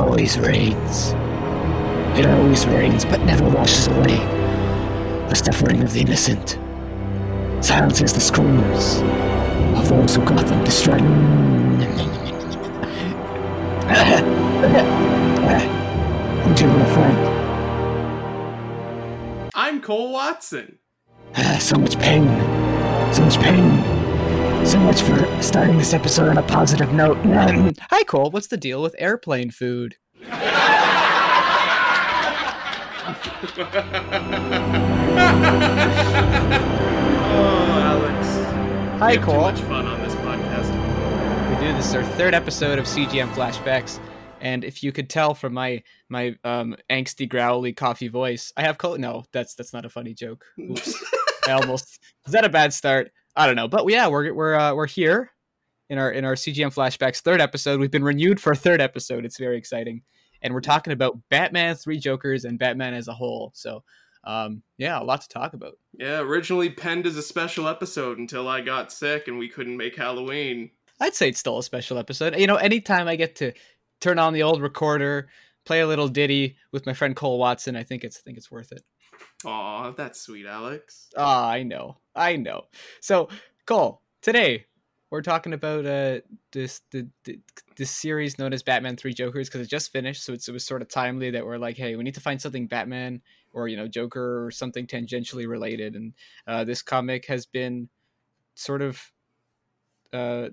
always rains. It always rains, but never washes away the suffering of the innocent. Silences the screams of those who Gotham destroyed. Dear my friend, I'm Cole Watson. Ah, so much pain. So much pain. So much for starting this episode on a positive note. Hi, Cole. What's the deal with airplane food? oh, Alex. Hi, we Cole. Too much fun on this podcast. We do this is our third episode of CGM flashbacks, and if you could tell from my my um, angsty, growly, coffee voice, I have co- no. That's that's not a funny joke. Oops. I almost is that a bad start? I don't know, but yeah, we're we're uh, we're here in our in our CGM flashbacks third episode. We've been renewed for a third episode. It's very exciting, and we're talking about Batman, Three Jokers, and Batman as a whole. So, um, yeah, a lot to talk about. Yeah, originally penned as a special episode until I got sick and we couldn't make Halloween. I'd say it's still a special episode. You know, anytime I get to turn on the old recorder, play a little ditty with my friend Cole Watson, I think it's I think it's worth it. Aw, that's sweet, Alex. Ah, I know, I know. So, Cole, today we're talking about uh this the, the this series known as Batman Three Jokers because it just finished, so it's, it was sort of timely that we're like, hey, we need to find something Batman or you know Joker or something tangentially related, and uh, this comic has been sort of uh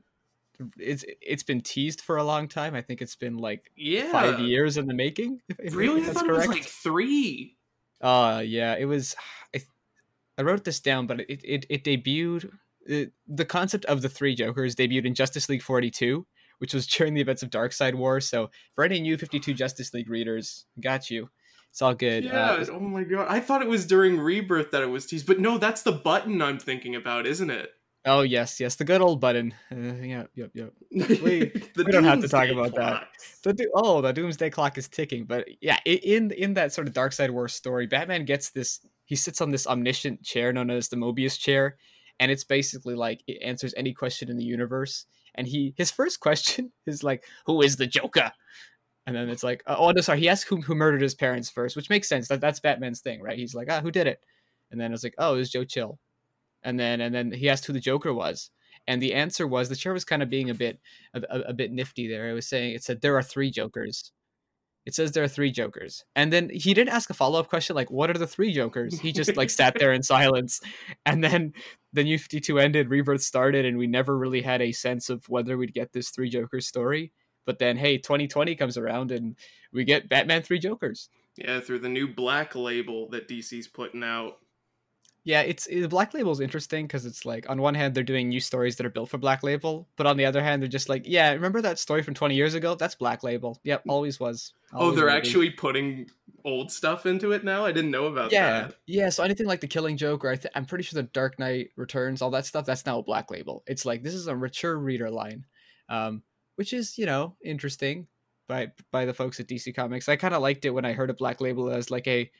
it's it's been teased for a long time. I think it's been like Yeah. five years in the making. If, if Really? I that's thought correct. it was like three. Uh yeah, it was. I, I wrote this down, but it it, it debuted. The concept of the three Jokers debuted in Justice League 42, which was during the events of Darkseid War. So for any new 52 Justice League readers, got you. It's all good. Yeah. Uh, oh my god. I thought it was during Rebirth that it was teased, but no, that's the button I'm thinking about, isn't it? Oh yes, yes, the good old button. Uh, yeah, yep, yep. We- we don't have to talk about that. The do- oh, the doomsday clock is ticking. But yeah, in in that sort of darkseid war story, Batman gets this. He sits on this omniscient chair known as the Mobius chair, and it's basically like it answers any question in the universe. And he his first question is like, "Who is the Joker?" And then it's like, "Oh, no, sorry." He asks who who murdered his parents first, which makes sense. That that's Batman's thing, right? He's like, "Ah, who did it?" And then it's like, "Oh, it was Joe Chill." And then and then he asked who the Joker was, and the answer was the chair was kind of being a bit a, a, a bit nifty there. It was saying it said there are three jokers. It says there are three jokers. And then he didn't ask a follow-up question like what are the three jokers? He just like sat there in silence. And then the new 52 ended, Rebirth started and we never really had a sense of whether we'd get this three jokers story. But then hey, 2020 comes around and we get Batman three jokers. Yeah, through the new black label that DC's putting out. Yeah, it's the Black Label is interesting because it's like on one hand they're doing new stories that are built for Black Label, but on the other hand they're just like, yeah, remember that story from 20 years ago? That's Black Label. Yep, always was. Oh, they're will be. actually putting old stuff into it now? I didn't know about yeah, that. yeah. So anything like the Killing Joke, or I th- I'm pretty sure the Dark Knight Returns, all that stuff, that's now a Black Label. It's like this is a mature reader line, um, which is you know interesting by by the folks at DC Comics. I kind of liked it when I heard of Black Label as like a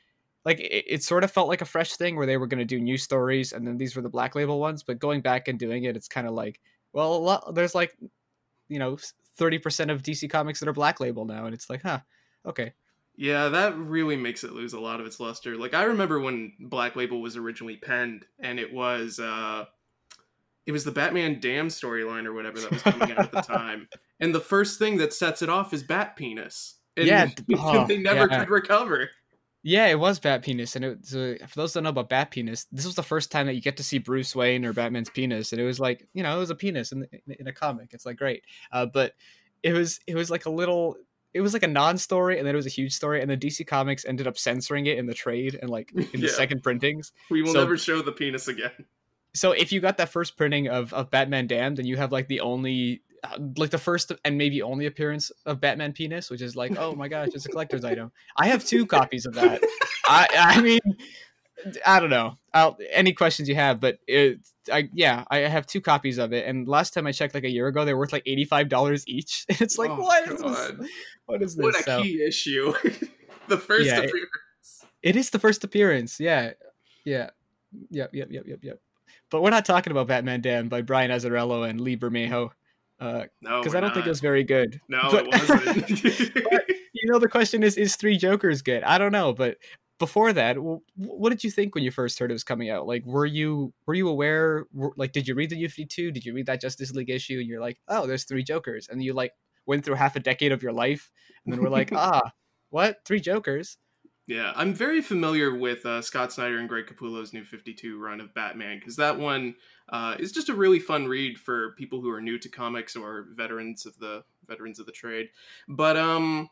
like it, it sort of felt like a fresh thing where they were going to do new stories and then these were the Black Label ones. But going back and doing it, it's kind of like well, a lot, there's like you know thirty percent of DC Comics that are Black Label now, and it's like huh, okay. Yeah, that really makes it lose a lot of its luster. Like I remember when Black Label was originally penned and it was uh it was the Batman Damned storyline or whatever that was coming out at the time. And the first thing that sets it off is Bat Penis. And Yeah, oh, they never yeah. could recover. Yeah, it was Bat Penis, and it was, uh, for those that don't know about Bat Penis, this was the first time that you get to see Bruce Wayne or Batman's penis, and it was like you know it was a penis in in, a comic. It's like great, uh, but it was it was like a little. It was like a non-story, and then it was a huge story, and then DC Comics ended up censoring it in the trade and like in the Yeah. second printings. We will So- never show the penis again. So if you got that first printing of of Batman Damned, then you have like the only. Uh, Like the first and maybe only appearance of Batman penis, which is like, oh my gosh, it's a collector's item. I have two copies of that. I I mean, I don't know. I'll, any questions you have, but it, I yeah, I have two copies of it. And last time I checked, like a year ago, they were worth like eighty five dollars each. It's like Oh, what is this? What is this? What a So, key issue. the first Yeah, it- appearance. it is the first appearance. Yeah, yeah, yep, yep, yep, yep, yep. But we're not talking about Batman Damned by Brian Azzarello and Lee Bermejo, because No, I don't think it was very good. No, but- it wasn't. he you know, the question is, is Three Jokers good? I don't know, but before that, w- what did you think when you first heard it was coming out? Like, were you were you aware? Were, like, did you read the New Fifty Two? Did you read that Justice League issue? And you're like, oh, there's three Jokers, and you like went through half a decade of your life, and then we're like, ah, what? Three Jokers? Yeah, I'm very familiar with uh, Scott Snyder and Greg Capullo's new 52 run of Batman because that one uh, is just a really fun read for people who are new to comics or veterans of the veterans of the trade. But um,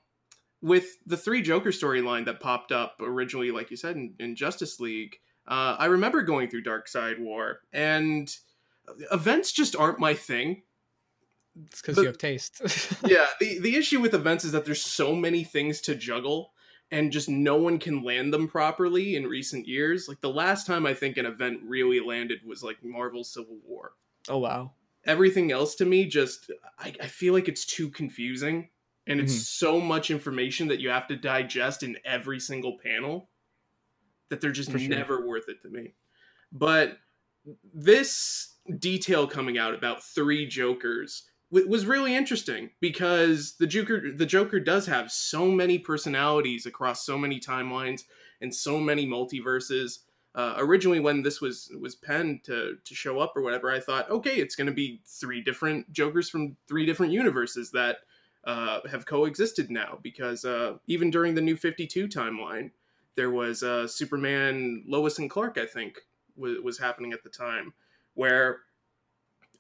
with the three Joker storyline that popped up originally, like you said, in, in Justice League, uh, I remember going through Darkseid War, and events just aren't my thing. It's because you have taste. yeah, the, the issue with events is that there's so many things to juggle, and just no one can land them properly in recent years. Like the last time I think an event really landed was like Marvel Civil War. oh wow. everything else to me just I, I feel like it's too confusing and it's Mhm. so much information that you have to digest in every single panel that they're just sure. never worth it to me but this detail coming out about three jokers was really interesting because the joker the joker does have so many personalities across so many timelines and so many multiverses. Uh, originally when this was was penned to to show up or whatever i thought okay it's going to be three different jokers from three different universes that uh, have coexisted now because uh, even during the new 52 timeline there was uh, superman lois and clark i think was, was happening at the time where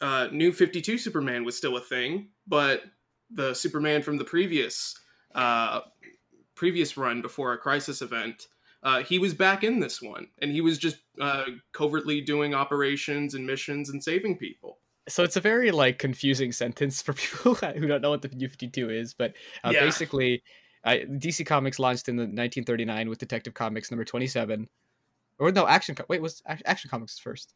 uh, new 52 superman was still a thing but the superman from the previous uh, previous run before a crisis event uh, he was back in this one, and he was just uh, covertly doing operations and missions and saving people. So it's a very like confusing sentence for people who don't know what the New Fifty Two is, but uh, Yeah. basically, I, DC Comics launched in the 1939 with Detective Comics number 27, or no, Action. Wait, was Action Comics first?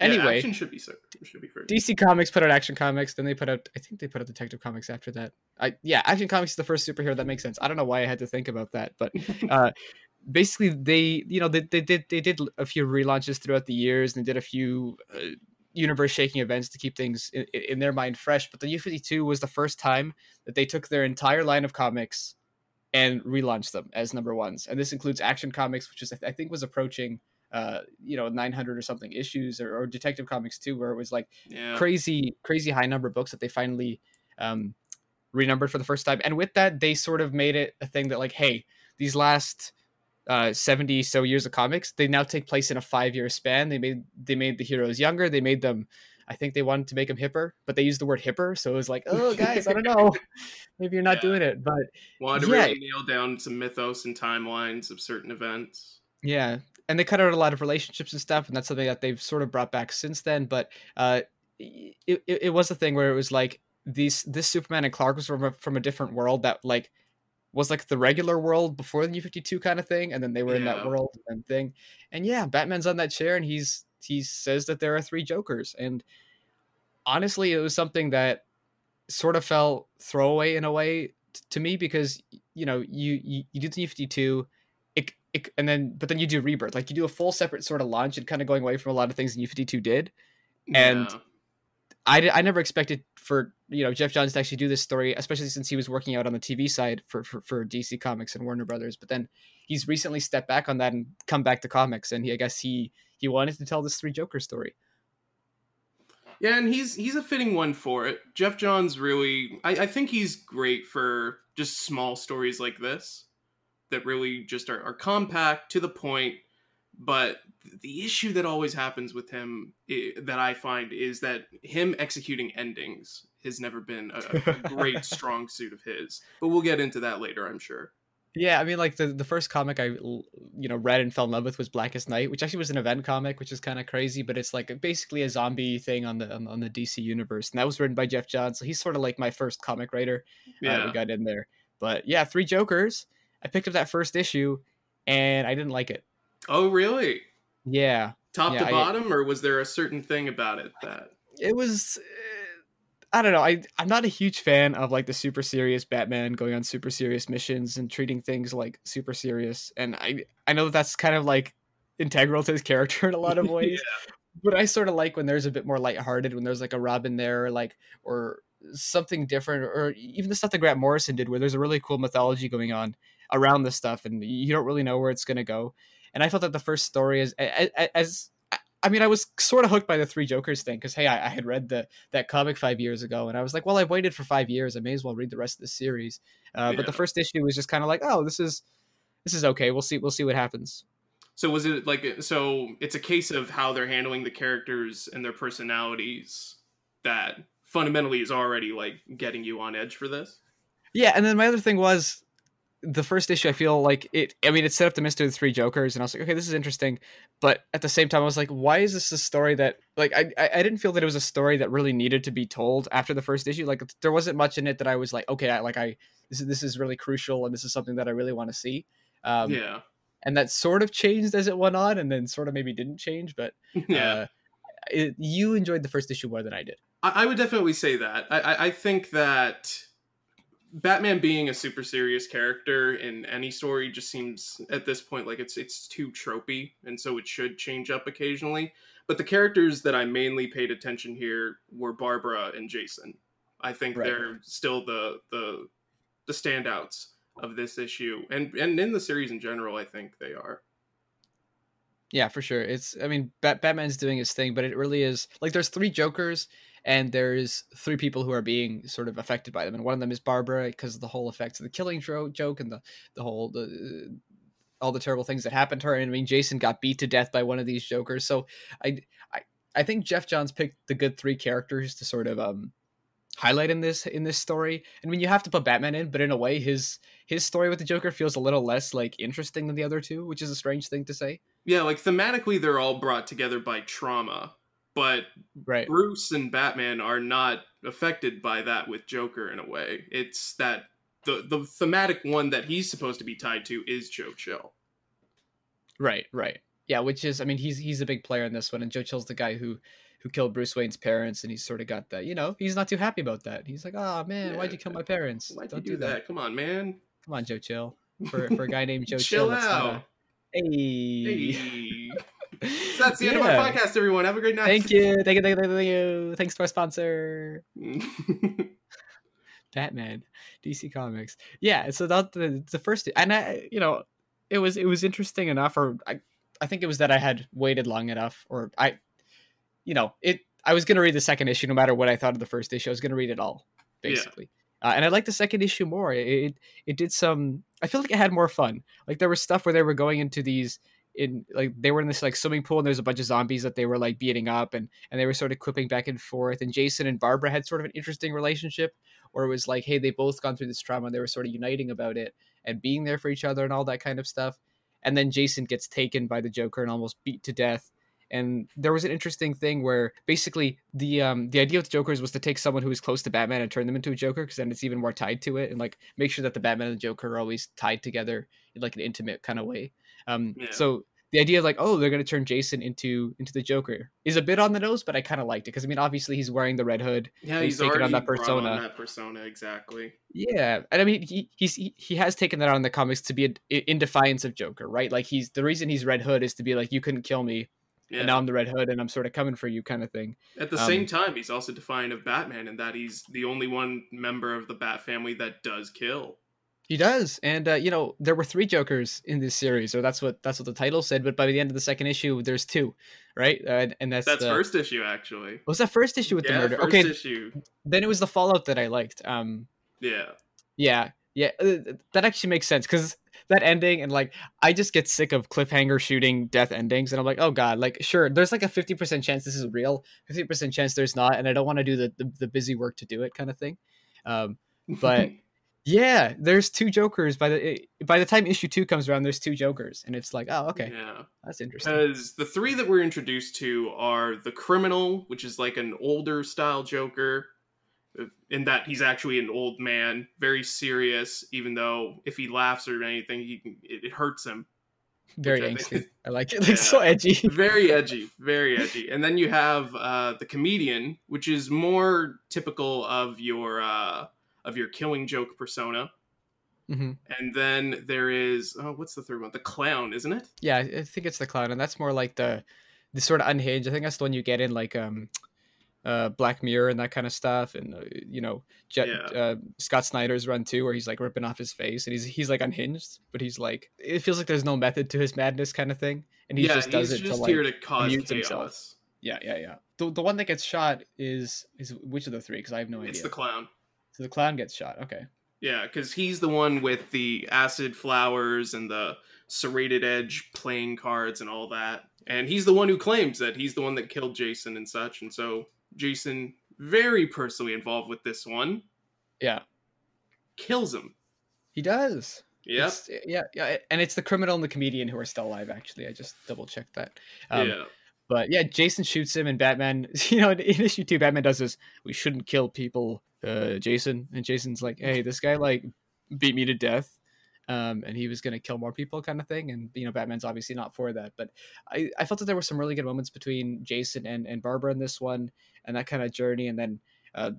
Yeah, Anyway, action should be so should be first. DC Comics put out Action Comics, then they put out. I think they put out Detective Comics after that. I yeah, Action Comics is the first superhero that makes sense. I don't know why I had to think about that, but uh, basically they you know they, they did they did a few relaunches throughout the years and they did a few uh, universe shaking events to keep things in, in their mind fresh. But the New 52 was the first time that they took their entire line of comics and relaunched them as number ones, and this includes Action Comics, which is I think was approaching. Uh, you know, 900 or something issues, or, or Detective Comics too, where it was like yeah, crazy crazy high number of books that they finally um renumbered for the first time. And with that they sort of made it a thing that like hey these last uh 70 so years of comics they now take place in a five year span. They made they made the heroes younger. They made them i think they wanted to make them hipper but they used the word hipper. So it was like oh guys i don't know. Maybe you're not Yeah. doing it. But wanted to yeah. really nail down some mythos and timelines of certain events. Yeah, and they cut out a lot of relationships and stuff, and that's something that they've sort of brought back since then. But uh, it, it, it was a thing where it was like these this Superman and Clark was from a, from a different world that like was like the regular world before the New Fifty Two kind of thing, and then they were in that world and thing. And yeah, Batman's on that chair, and he's he says that there are three Jokers, and honestly, it was something that sort of felt throwaway in a way t- to me because you know you you, you do the New Fifty Two it, and then but then you do rebirth like you do a full separate sort of launch and kind of going away from a lot of things that New 52 did And- Yeah. I, I never expected for you know Geoff Johns to actually do this story especially since he was working out on the TV side for, for for DC Comics and Warner Brothers but then he's recently stepped back on that and come back to comics and he I guess he he wanted to tell this three Joker story Yeah, and he's he's a fitting one for it. Geoff Johns really, I, I think he's great for just small stories like this that really just are, are compact to the point. But the issue that always happens with him i- that I find is that him executing endings has never been a, a great strong suit of his. But we'll get into that later, I'm sure. Yeah, I mean, like the, the first comic I you know read and fell in love with was Blackest Night, which actually was an event comic, which is kind of crazy, but it's like basically a zombie thing on the on, on the DC universe, and that was written by Geoff Johns, so he's sort of like my first comic writer. uh, Yeah. we got in there, but yeah, Three Jokers. I picked up that first issue, and I didn't like it. oh, really? Yeah, Top Yeah, to I- bottom, or was there a certain thing about it that? it was. uh, I don't know. I I'm not a huge fan of like the super serious Batman going on super serious missions and treating things like super serious. And I I know that that's kind of like integral to his character in a lot of ways. But I sort of like when there's a bit more lighthearted, when there's like a Robin there, or like or something different, or even the stuff that Grant Morrison did, where there's a really cool mythology going on around this stuff, and you don't really know where it's going to go. And I felt that the first story is as, as I mean, I was sort of hooked by the Three Jokers thing because hey, I, I, had read the that comic five years ago, and I was like, well, I've waited for five years, I may as well read the rest of the series. Uh, yeah. But the first issue was just kind of like, oh, this is this is okay. We'll see. We'll see what happens. So was it like so? It's a case of how they're handling the characters and their personalities that fundamentally is already like getting you on edge for this. Yeah, and then my other thing was the first issue, I feel like it. I mean, it set up the mystery of the three Jokers, and I was like, okay, this is interesting. But at the same time, I was like, why is this a story that like I I didn't feel that it was a story that really needed to be told after the first issue. Like there wasn't much in it that I was like, okay, I like I this is this is really crucial, and this is something that I really want to see. Um, yeah. And that sort of changed as it went on, and then sort of maybe didn't change. But yeah, uh, it, you enjoyed the first issue more than I did. I, I would definitely say that. I, I, I think that Batman being a super serious character in any story just seems at this point like it's it's too tropey, and so it should change up occasionally. But the characters that I mainly paid attention here were Barbara and Jason. I think right. they're still the the the standouts of this issue, and and in the series in general. I think they are. Yeah, for sure. It's I mean, Bat- Batman's doing his thing, but it really is like there's three Jokers and there's three people who are being sort of affected by them, and one of them is Barbara because of the whole effects of the killing joke and the the whole the all the terrible things that happened to her. And I mean, Jason got beat to death by one of these Jokers. So I I I think Geoff Johns picked the good three characters to sort of um highlight in this in this story. I mean, you have to put Batman in, but in a way, his his story with the Joker feels a little less like interesting than the other two, which is a strange thing to say. Yeah, like thematically, they're all brought together by trauma, but right. Bruce and Batman are not affected by that with Joker in a way. It's that the the thematic one that he's supposed to be tied to is Joe Chill. Right, right. Yeah, which is I mean he's he's a big player in this one and Joe Chill's the guy who who killed Bruce Wayne's parents and he's sort of got that, you know, he's not too happy about that. He's like, "Oh man, yeah, why'd you kill my parents? Why'd Don't you do, do that? that? Come on, man. Come on, Joe Chill." For for a guy named Joe Chill, Chill out. A... Hey. hey. So that's the end of our podcast, everyone. Have a great night. Thank you. Thank you. Thank you. Thank you. Thanks to our sponsor. Batman, DC Comics. Yeah, so that the, the first and I you know, it was it was interesting enough or I I think it was that I had waited long enough or I you know, it I was going to read the second issue no matter what I thought of the first issue. I was going to read it all basically. Yeah. Uh, and I like the second issue more. It, it it did some I feel like it had more fun. Like there was stuff where they were going into these in like they were in this like swimming pool and there's a bunch of zombies that they were like beating up and and they were sort of quipping back and forth and Jason and Barbara had sort of an interesting relationship or it was like hey they both gone through this trauma and they were sort of uniting about it and being there for each other and all that kind of stuff and then Jason gets taken by the Joker and almost beat to death and there was an interesting thing where basically the um the idea of the Jokers was to take someone who was close to Batman and turn them into a Joker because then it's even more tied to it and like make sure that the Batman and the Joker are always tied together in like an intimate kind of way. Um, yeah. so the idea of like oh they're going to turn jason into into the joker is a bit on the nose but i kind of liked it because i mean obviously he's wearing the red hood. Yeah he's, he's taken on that persona on that persona exactly. Yeah and i mean he he's he, he has taken that on in the comics to be a, in defiance of joker right? Like he's the reason he's red hood is to be like you couldn't kill me yeah. and now i'm the red hood and i'm sort of coming for you kind of thing. At the um, same time he's also defiant of batman in that he's the only one member of the bat family that does kill he does, and uh, you know there were three Jokers in this series, or that's what that's what the title said. But by the end of the second issue, there's two, right? Uh, and that's that's the... first issue actually. Was that first issue with yeah, the murder? okay, issue. Then it was the Fallout that I liked. Um, yeah, yeah, yeah. Uh, that actually makes sense because that ending and like I just get sick of cliffhanger shooting death endings, and I'm like, oh god, like sure, there's like a fifty percent chance this is real, fifty percent chance there's not, and I don't want to do the, the the busy work to do it kind of thing. Um, but. Yeah, there's two Jokers by the eh, by the time issue two comes around. There's two Jokers, and it's like, oh, okay, yeah, that's interesting. Because the three that we're introduced to are the criminal, which is like an older style Joker, uh, in that he's actually an old man, very serious. Even though if he laughs or anything, he it, it hurts him. Very angsty. I, I like it. It's yeah, so edgy. very edgy. Very edgy. And then you have uh, the comedian, which is more typical of your. Uh, of your killing joke persona. Mm-hmm. And then there is oh, what's the third one? The clown, isn't it? Yeah, I think it's the clown, and that's more like the the sort of unhinged. I think that's the one you get in like um uh, Black Mirror and that kind of stuff, and uh, you know, Jet, Yeah. uh, Scott Snyder's run too, where he's like ripping off his face, and he's he's like unhinged, but he's like it feels like there's no method to his madness kind of thing, and he yeah, just does he's it just to like here to cause chaos. himself. yeah yeah yeah. The the one that gets shot is is which of the three? Because I have no It's idea. It's the clown. So the clown gets shot. Okay. Yeah, because he's the one with the acid flowers and the serrated edge playing cards and all that. And he's the one who claims that he's the one that killed Jason and such. And so Jason, very personally involved with this one, Yeah, kills him. he does. It's- yeah, yeah, and it's the criminal and the comedian who are still alive. Actually, I just double checked that. Um, yeah. But yeah, Jason shoots him, and Batman. You know, in, in issue two, Batman does this. We shouldn't kill people, uh, Jason. And Jason's like, "Hey, this guy like beat me to death, um, and he was gonna kill more people, kind of thing." And you know, Batman's obviously not for that. But I, I felt that there were some really good moments between Jason and and Barbara in this one, and that kind of journey. And then uh,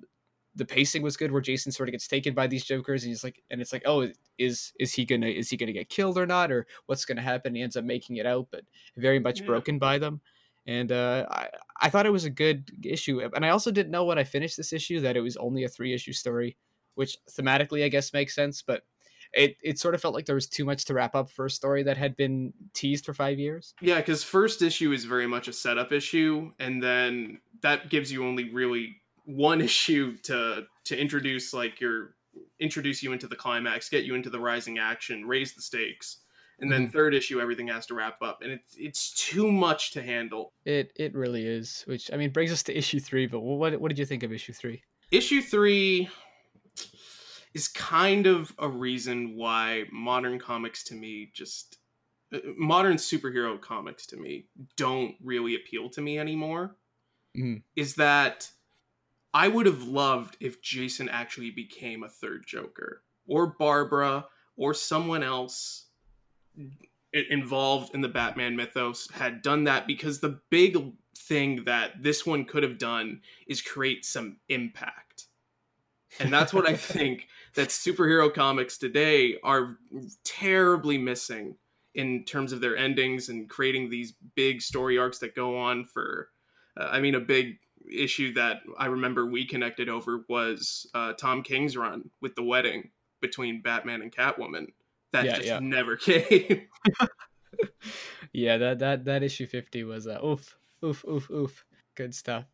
the pacing was good, where Jason sort of gets taken by these Jokers, and he's like, and it's like, oh, is is he gonna is he gonna get killed or not, or what's gonna happen? He ends up making it out, but very much Yeah. broken by them and uh, I I thought it was a good issue, and I also didn't know when I finished this issue that it was only a three issue story, which thematically I guess makes sense, but it it sort of felt like there was too much to wrap up for a story that had been teased for five years. Yeah, because first issue is very much a setup issue, and then that gives you only really one issue to to introduce like your introduce you into the climax, get you into the rising action, raise the stakes, and then third issue everything has to wrap up, and it's it's too much to handle. It it really is, which I mean brings us to issue three. But what what did you think of issue three? Issue three is kind of a reason why modern comics to me just uh, modern superhero comics to me don't really appeal to me anymore. Mhm. Is that I would have loved if Jason actually became a third Joker or Barbara or someone else involved in the Batman mythos had done that because the big thing that this one could have done is create some impact. And that's what I think that superhero comics today are terribly missing in terms of their endings and creating these big story arcs that go on for uh, I mean a big issue that I remember we connected over was uh, Tom King's run with the wedding between Batman and Catwoman that Yeah, just yeah. never came. Yeah, that that that issue fifty was uh, oof oof oof oof good stuff.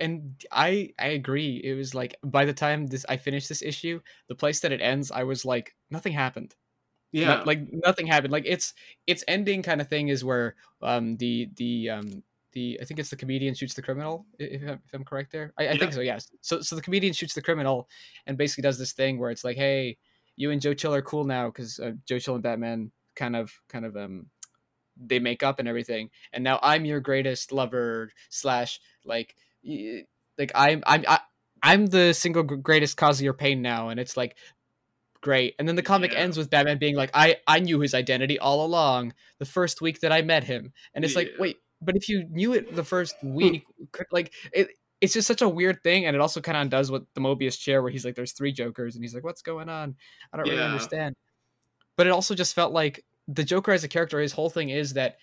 And I I agree. It was like by the time this I finished this issue, the place that it ends, I was like nothing happened. yeah. Not- like nothing happened. Like it's its ending kind of thing is where um the the um the I think it's the comedian shoots the criminal if I'm, if I'm correct there. I, I Yeah. think so. Yes. So so the comedian shoots the criminal and basically does this thing where it's like, hey, you and Joe Chill are cool now because uh, Joe Chill and Batman kind of kind of um they make up and everything, and now I'm your greatest lover slash like like I'm I'm I, I'm the single greatest cause of your pain now, and it's like great. And then the comic Yeah. ends with Batman being like, I I knew his identity all along the first week that I met him, and it's like wait, but if you knew it the first week, like it. It's just such a weird thing, and it also kind of undoes what the Mobius chair, where he's like, "There's three Jokers," and he's like, "What's going on? I don't really understand." But it also just felt like the Joker as a character, his whole thing is that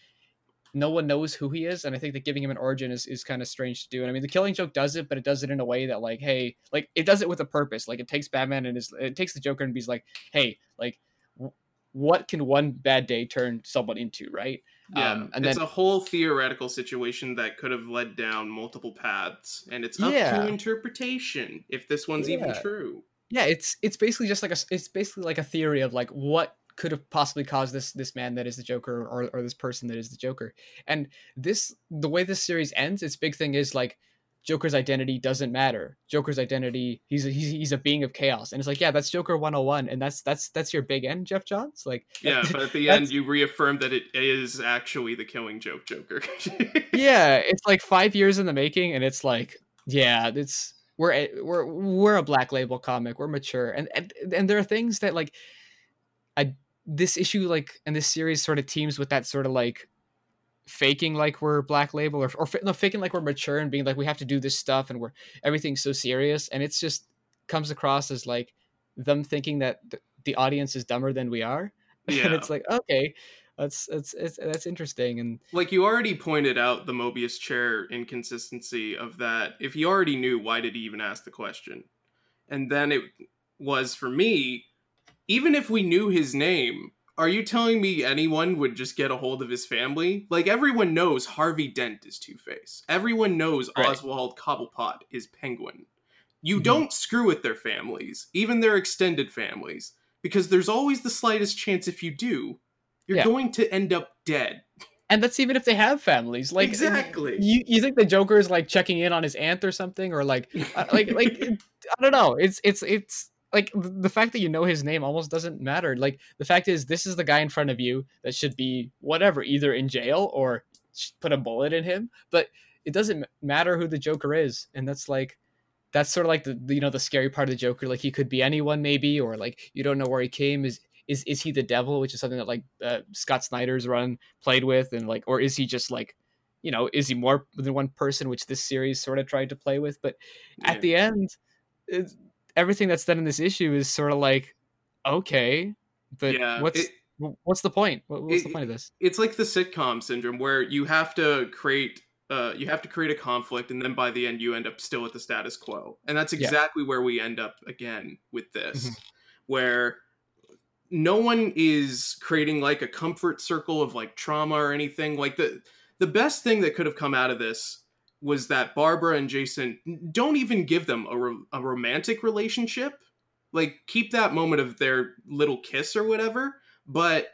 no one knows who he is, and I think that giving him an origin is, is kind of strange to do. And I mean, the Killing Joke does it, but it does it in a way that like, hey, like it does it with a purpose. Like it takes Batman and is it takes the Joker and he's like, hey, like, w- what can one bad day turn someone into, right? Yeah, Um, and it's then- a whole theoretical situation that could have led down multiple paths, and it's up Yeah. to interpretation if this one's even true. yeah it's it's basically just like a it's basically like a theory of like what could have possibly caused this this man that is the joker or, or this person that is the joker and this the way this series ends its big thing is like joker's identity doesn't matter. Joker's identity he's a, he's, he's a being of chaos. And it's like yeah that's joker 101 and that's that's that's your big end geoff johns? Like Yeah, but at the end, you reaffirm that it is actually the Killing Joke Joker. yeah it's like five years in the making and it's like yeah it's we're a- we're we're a black label comic we're mature and and, and there are things that like i this issue like and this series sort of teams with that sort of like faking like we're black label or, or no faking like we're mature and being like we have to do this stuff and we're everything's so serious and it's just comes across as like them thinking that th- the audience is dumber than we are and yeah, it's like okay that's that's it's, that's interesting and like you already pointed out the Mobius chair inconsistency of that. If he already knew, why did he even ask the question? And then it was for me, even if we knew his name, are you telling me anyone would just get a hold of his family? Like everyone knows Harvey Dent is Two Face. Everyone knows Right. Oswald Cobblepot is Penguin. You Mhm. don't screw with their families, even their extended families, because there's always the slightest chance if you do, you're Yeah. going to end up dead. and that's even if they have families like exactly. you you think the joker is like checking in on his aunt or something or like uh, like like i don't know it's it's it's like the fact that you know his name almost doesn't matter like the fact is this is the guy in front of you that should be whatever either in jail or put a bullet in him but it doesn't matter who the joker is and that's like that's sort of like the, you know the scary part of the joker like he could be anyone maybe or like you don't know where he came is is is he the devil which is something that like uh, scott snyder's run played with and like or is he just like you know is he more than one person which this series sort of tried to play with but Yeah. at the end it's, everything that's done in this issue is sort of like okay but Yeah, what's it- what's the point What- what's the point of this it's like the sitcom syndrome where you have to create uh, you have to create a conflict and then by the end you end up still at the status quo and that's Yeah. exactly where we end up again with this Mhm. where no one is creating like a comfort circle of like trauma or anything like the the best thing that could have come out of this was that barbara and jason don't even give them a, ro- a romantic relationship. Like keep that moment of their little kiss or whatever but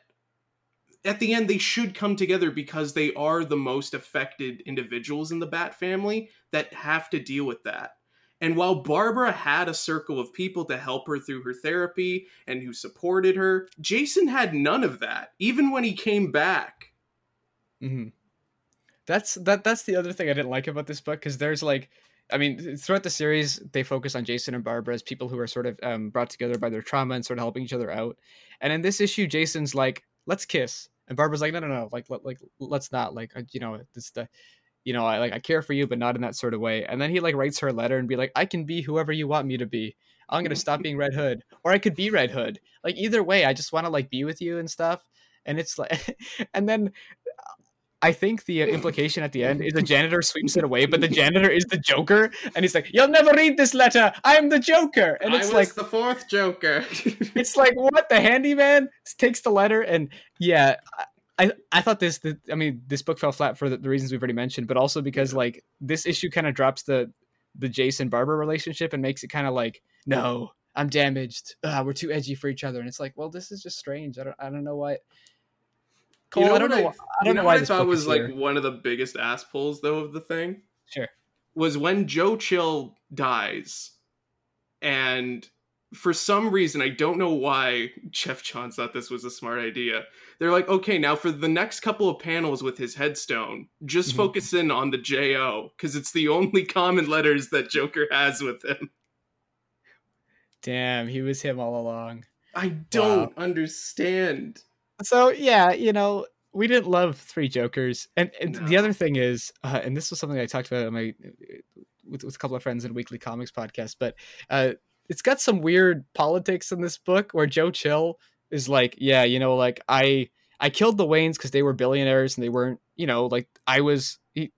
at the end they should come together because they are the most affected individuals in the bat family that have to deal with that. And while barbara had a circle of people to help her through her therapy and who supported her jason had none of that even when he came back. Hmm That's that. That's the other thing I didn't like about this book because there's like, I mean, throughout the series they focus on Jason and Barbara as people who are sort of um, brought together by their trauma and sort of helping each other out. And in this issue, Jason's like, "Let's kiss," and Barbara's like, "No, no, no, like, let, like, let's not. Like, uh, you know, this the." You know, I like I care for you, but not in that sort of way. And then he like writes her a letter and be like, "I can be whoever you want me to be. I'm gonna stop being Red Hood, or I could be Red Hood. Like either way, I just want to like be with you and stuff." And it's like, and then I think the uh, implication at the end is the janitor sweeps it away, but the janitor is the Joker, and he's like, "You'll never read this letter. I'm the Joker." And I it's was like, the fourth joker it's like what the handyman takes the letter, and yeah, I I thought this. The, I mean, this book fell flat for the, the reasons we've already mentioned, but also because like this issue kind of drops the the Jason Barbara relationship and makes it kind of like, no, I'm damaged. Ah, we're too edgy for each other, and it's like, well, this is just strange. I don't I don't know why. Cole, You know I don't what know. I- why- I don't know know why I thought was like here. one of the biggest ass pulls though of the thing Sure. was when Joe Chill dies, and for some reason I don't know why Geoff Johns thought this was a smart idea. They're like, okay, now for the next couple of panels with his headstone, just Mhm. focus in on the J O because it's the only common letters that Joker has with him. Damn, he was him all along. I don't understand. So yeah, you know, we didn't love Three Jokers, and, and the other thing is, uh, and this was something I talked about on my with, with a couple of friends in weekly comics podcast, but uh, it's got some weird politics in this book where Joe Chill is like, yeah, you know, like I I killed the Waynes because they were billionaires and they weren't, you know, like I was, he,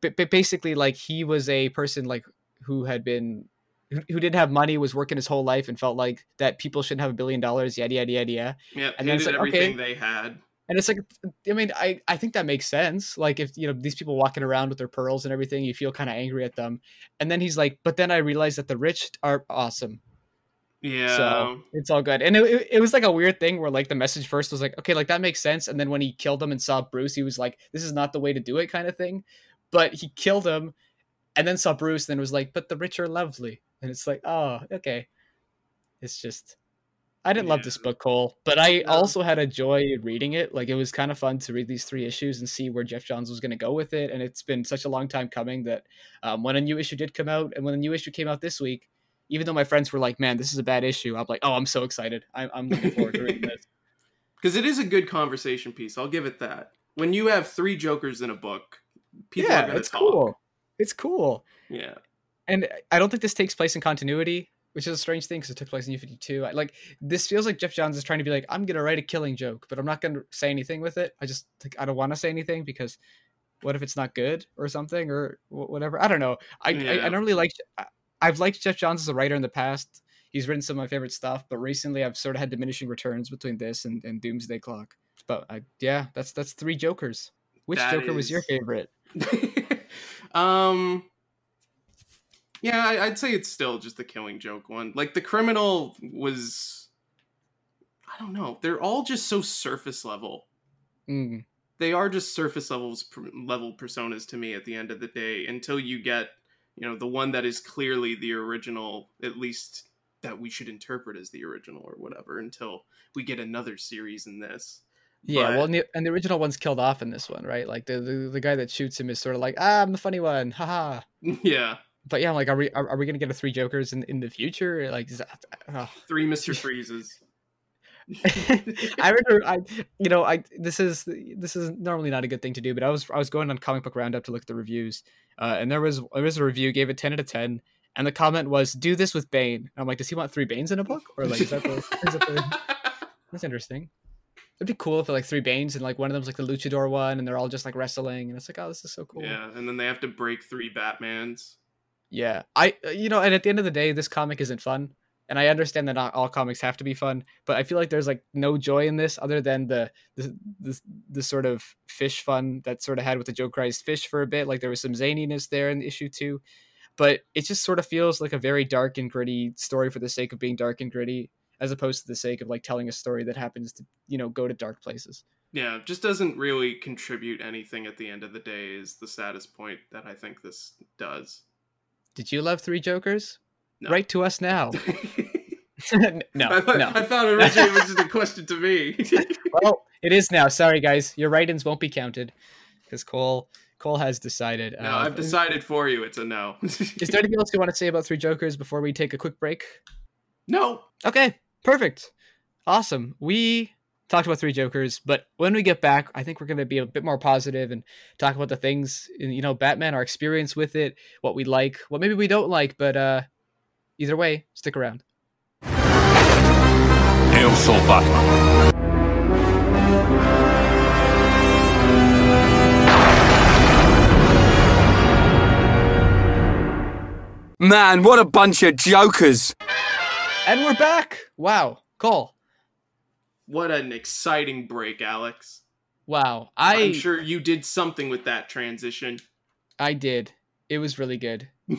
but, but basically like he was a person like who had been who, didn't have money was working his whole life and felt like that people shouldn't have a billion dollars yada yada yada yada. Yeah, And then it's like, okay. they had. and it's like i mean i i think that makes sense. Like if you know these people walking around with their pearls and everything you feel kind of angry at them. And then he's like but then i realized that the rich are awesome. Yeah. so it's all good. And it, it, it was like a weird thing where like the message first was like okay like that makes sense. And then when he killed him and saw bruce he was like this is not the way to do it kind of thing. But he killed him and then saw bruce and then was like but the rich are lovely. And it's like oh okay. It's just i didn't love this book cole but i also had a joy reading it. Like it was kind of fun to read these three issues and see where geoff johns was going to go with it and it's been such a long time coming that um, when a new issue did come out and when a new issue came out this week even though my friends were like man this is a bad issue i'm like oh i'm so excited. I'm, I'm looking forward to reading this. Because it is a good conversation piece. I'll give it that. When you have three Jokers in a book, people are yeah gonna it's talk. cool it's cool Yeah, and I don't think this takes place in continuity. which is a strange thing because it took place in New Fifty Two. Like this feels like Geoff Johns is trying to be like, I'm gonna write a killing joke, but I'm not gonna say anything with it. I just like I don't want to say anything because what if it's not good or something or wh- whatever? I don't know. I I, Yeah. I don't really like. I- I've liked Geoff Johns as a writer in the past. He's written some of my favorite stuff, but recently I've sort of had diminishing returns between this and, and Doomsday Clock. But I, yeah, that's that's three Jokers. Which That Joker was your favorite? um yeah I, i'd say it's still just the killing joke one. Like the criminal was i don't know they're all just so surface level. Mm, they are just surface levels level personas to me at the end of the day until you get you know the one that is clearly the original at least that we should interpret as the original or whatever until we get another series in this Yeah, But- well, and the, and the original one's killed off in this one, right? Like the, the the guy that shoots him is sort of like, ah, I'm the funny one, haha. yeah But yeah, like, are we are, are we gonna get a three Jokers in, in the future? Like, is that, oh. three mr freezes I remember, I you know, I this is this is normally not a good thing to do, but I was I was going on Comic Book Roundup to look at the reviews, uh, and there was there was a review gave it ten out of ten, and the comment was, "Do this with Bane." And I'm like, does he want three Banes in a book, or like is that the, is that the That's interesting. It'd be cool if they're like three Banes and like one of them's like the Luchador one, and they're all just like wrestling, and it's like, oh, this is so cool. Yeah, and then they have to break three Batmans. Yeah, I you know, and at the end of the day, this comic isn't fun, and I understand that not all comics have to be fun, but I feel like there's like no joy in this other than the the the, the sort of fish fun that sort of had with the Joe Christ fish for a bit. Like there was some zaniness there in issue two, but it just sort of feels like a very dark and gritty story for the sake of being dark and gritty, as opposed to the sake of like telling a story that happens to you know go to dark places. Yeah, just doesn't really contribute anything at the end of the day is the saddest point that I think this does. Did you love Three Jokers? No. Write to us now. No, thought, no. I thought originally it was just a question to me. well, it is now. Sorry, guys. Your write-ins won't be counted because Cole Cole has decided. no, Uh, I've decided for you. It's a no. Is there anything else you want to say about Three Jokers before we take a quick break? no. Okay, perfect, awesome. We talked about Three Jokers, but when we get back, I think we're going to be a bit more positive and talk about the things in you know Batman, our experience with it, what we like, what maybe we don't like, but uh, either way, stick around. Eu sou Batman. Man, what a bunch of jokers. And we're back. Wow, Cole. What an exciting break, Alex. Wow, I I'm sure you did something with that transition. I did. It was really good.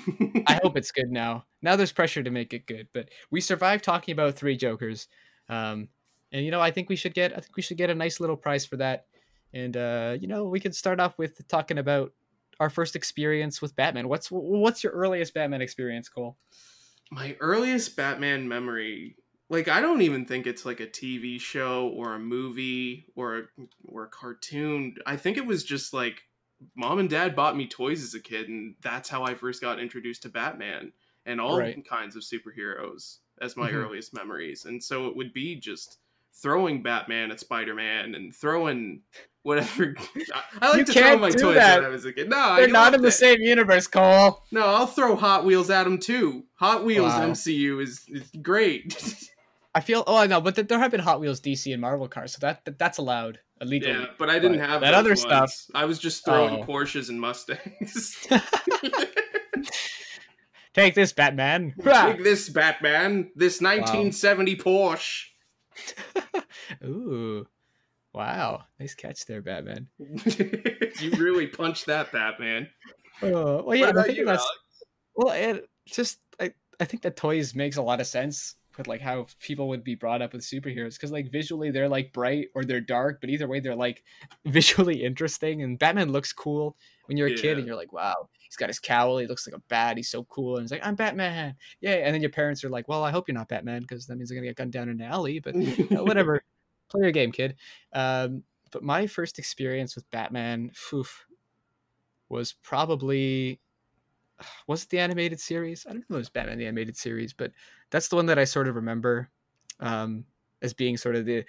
I hope it's good now. Now there's pressure to make it good, but we survived talking about three Jokers, um, and you know I think we should get I think we should get a nice little prize for that, and uh, you know we could start off with talking about our first experience with Batman. What's what's your earliest Batman experience, Cole? My earliest Batman memory, like I don't even think it's like a TV show or a movie or a, or a cartoon. I think it was just like mom and dad bought me toys as a kid, and that's how I first got introduced to Batman and all Right. kinds of superheroes as my Mhm. earliest memories. And so it would be just throwing Batman at Spider Man and throwing whatever. I, I like You to throw my toys that. when I was a kid. No, They're not in the same universe, Cole. No, I'll throw Hot Wheels at them too. Hot Wheels Wow. MCU is, is great. I feel oh I know, but there have been Hot Wheels, DC, and Marvel cars, so that, that that's allowed illegally. yeah, but I didn't But have that other ones. stuff- I was just throwing Oh. Porsches and Mustangs. Take this, Batman. Take this, Batman. This 1970 Porsche. Ooh, wow, nice catch there, Batman. you really punched that, Batman. Uh, well, yeah, I think you, that's Alex? well. It just I, I think that toys makes a lot of sense with like how people would be brought up with superheroes because like visually they're like bright or they're dark, but either way they're like visually interesting. And Batman looks cool when you're a kid and you're like, wow, he's got his cowl, he looks like a bat, he's so cool, and he's like, I'm Batman, yeah. And then your parents are like, well, I hope you're not Batman because that means they're gonna get gunned down in an alley, but you know, whatever. Play your game, kid. Um, but my first experience with Batman, oof, was probably was it the animated series? I don't know if it was Batman the animated series, but that's the one that I sort of remember um, as being sort of the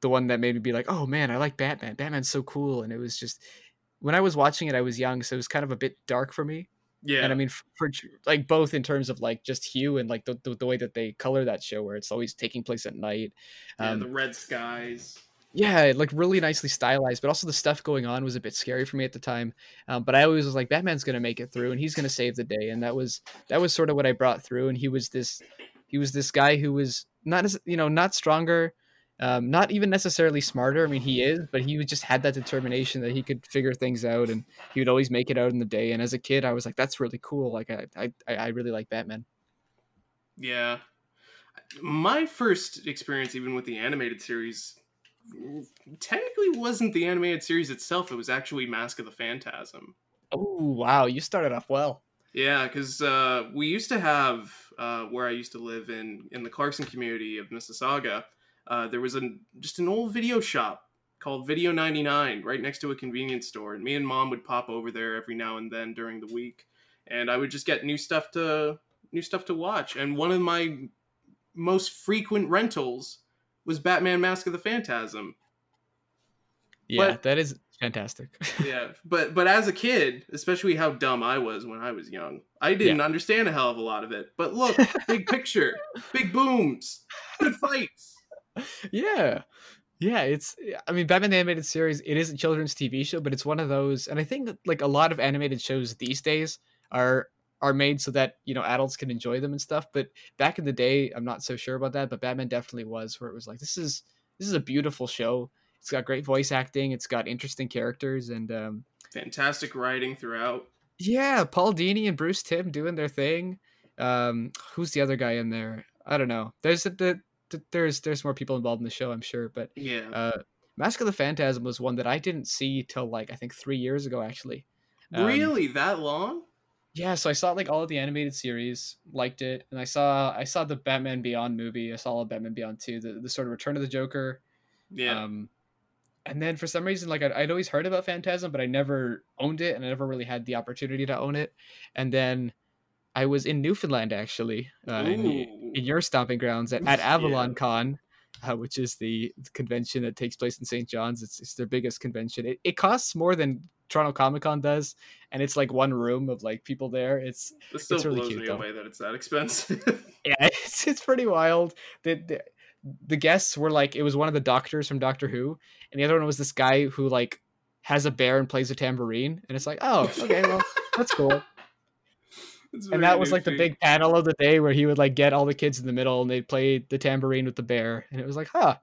the one that made me be like, oh man, I like Batman. Batman's so cool, and it was just when I was watching it, I was young, so it was kind of a bit dark for me. Yeah. And I mean, for, for like both in terms of like just hue and like the, the, the way that they color that show, where it's always taking place at night. yeah, Um, the red skies. yeah, like really nicely stylized, but also the stuff going on was a bit scary for me at the time. Um, but I always was like, Batman's gonna make it through, and he's gonna save the day, and that was that was sort of what I brought through. And he was this, he was this guy who was not as you know not stronger, um, not even necessarily smarter. I mean, he is, but he just had that determination that he could figure things out, and he would always make it out in the day. And as a kid, I was like, that's really cool. Like I I I really like Batman. Yeah. My first experience, even with the animated series, technically wasn't the animated series itself. It was actually Mask of the Phantasm. Oh wow, you started off well. Yeah, because uh, we used to have uh, where I used to live in in the Clarkson community of Mississauga. Uh, there was an just an old video shop called Video 99 right next to a convenience store, and me and mom would pop over there every now and then during the week, and I would just get new stuff to new stuff to watch. And one of my most frequent rentals was Batman: Mask of the Phantasm. Yeah, But- that is fantastic. yeah but but as a kid especially how dumb i was when i was young i didn't understand a hell of a lot of it but look big picture big booms good fights yeah. Yeah it's i mean batman animated series it is a children's tv show but it's one of those and i think that like a lot of animated shows these days are are made so that you know adults can enjoy them and stuff but back in the day i'm not so sure about that but batman definitely was where it was like this is this is a beautiful show. It's got great voice acting it's got interesting characters and um fantastic writing throughout. Yeah paul dini and bruce timm doing their thing. Um who's the other guy in there? I don't know. There's the, the there's there's more people involved in the show i'm sure but yeah. uh mask of the phantasm was one that i didn't see till like i think three years ago actually. Um, really? That long? Yeah so i saw like all of the animated series liked it and i saw i saw the batman beyond movie i saw all batman beyond 2 the, the sort of return of the joker. Yeah. Um and then for some reason like I'd, I'd always heard about phantasm but i never owned it and i never really had the opportunity to own it. And then i was in newfoundland actually uh, in, in your stomping grounds at, at avalon Yeah. con uh, which is the convention that takes place in st john's. It's, it's their biggest convention. It, it costs more than toronto comic con does and it's like one room of like people there. It's it still it's really blows cute, me though. away that it's that expensive. Yeah it's, it's pretty wild. The, the the guests were like it was one of the doctors from doctor who and the other one was this guy who like has a bear and plays a tambourine and it's like oh okay well that's cool and that was like the big panel of the day where he would like get all the kids in the middle and they'd play the tambourine with the bear. And it was like huh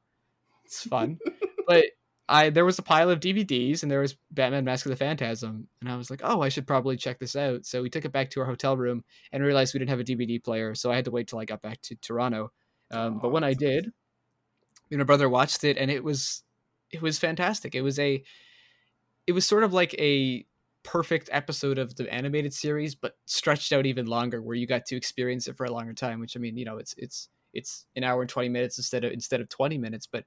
it's fun. But i there was a pile of dvds and there was batman mask of the phantasm. And i was like oh i should probably check this out. So we took it back to our hotel room and realized we didn't have a dvd player. So i had to wait till i got back to toronto. Um, but when i did my brother watched it and it was it was fantastic. It was a it was sort of like a perfect episode of the animated series but stretched out even longer where you got to experience it for a longer time which i mean you know it's it's it's an hour and 20 minutes instead of instead of 20 minutes but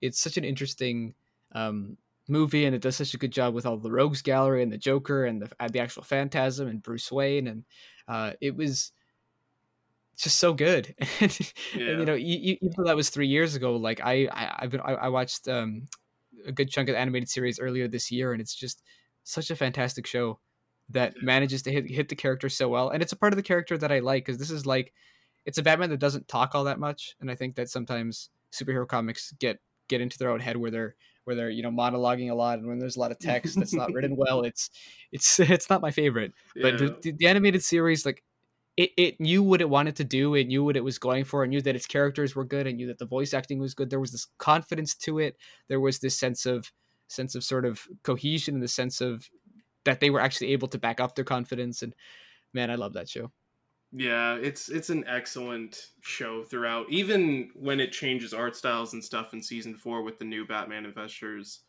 it's such an interesting um movie and it does such a good job with all the rogues gallery and the joker and the, the actual phantasm and bruce wayne and uh it was just so good. And, and, you know e- e- even though that was three years ago like i, I i've been I, I watched um a good chunk of the animated series earlier this year and it's just such a fantastic show that manages to hit, hit the character so well and it's a part of the character that i like because this is like it's a batman that doesn't talk all that much and i think that sometimes superhero comics get get into their own head where they're where they're you know monologuing a lot and when there's a lot of text that's not written well it's it's it's not my favorite but Yeah. the, the, the animated series like it, it knew what it wanted to do it knew what it was going for it knew that its characters were good and knew that the voice acting was good there was this confidence to it there was this sense of sense of sort of cohesion in the sense of that they were actually able to back up their confidence and man i love that show Yeah, it's it's an excellent show throughout. Even when it changes art styles and stuff in season four with the new Batman Adventures,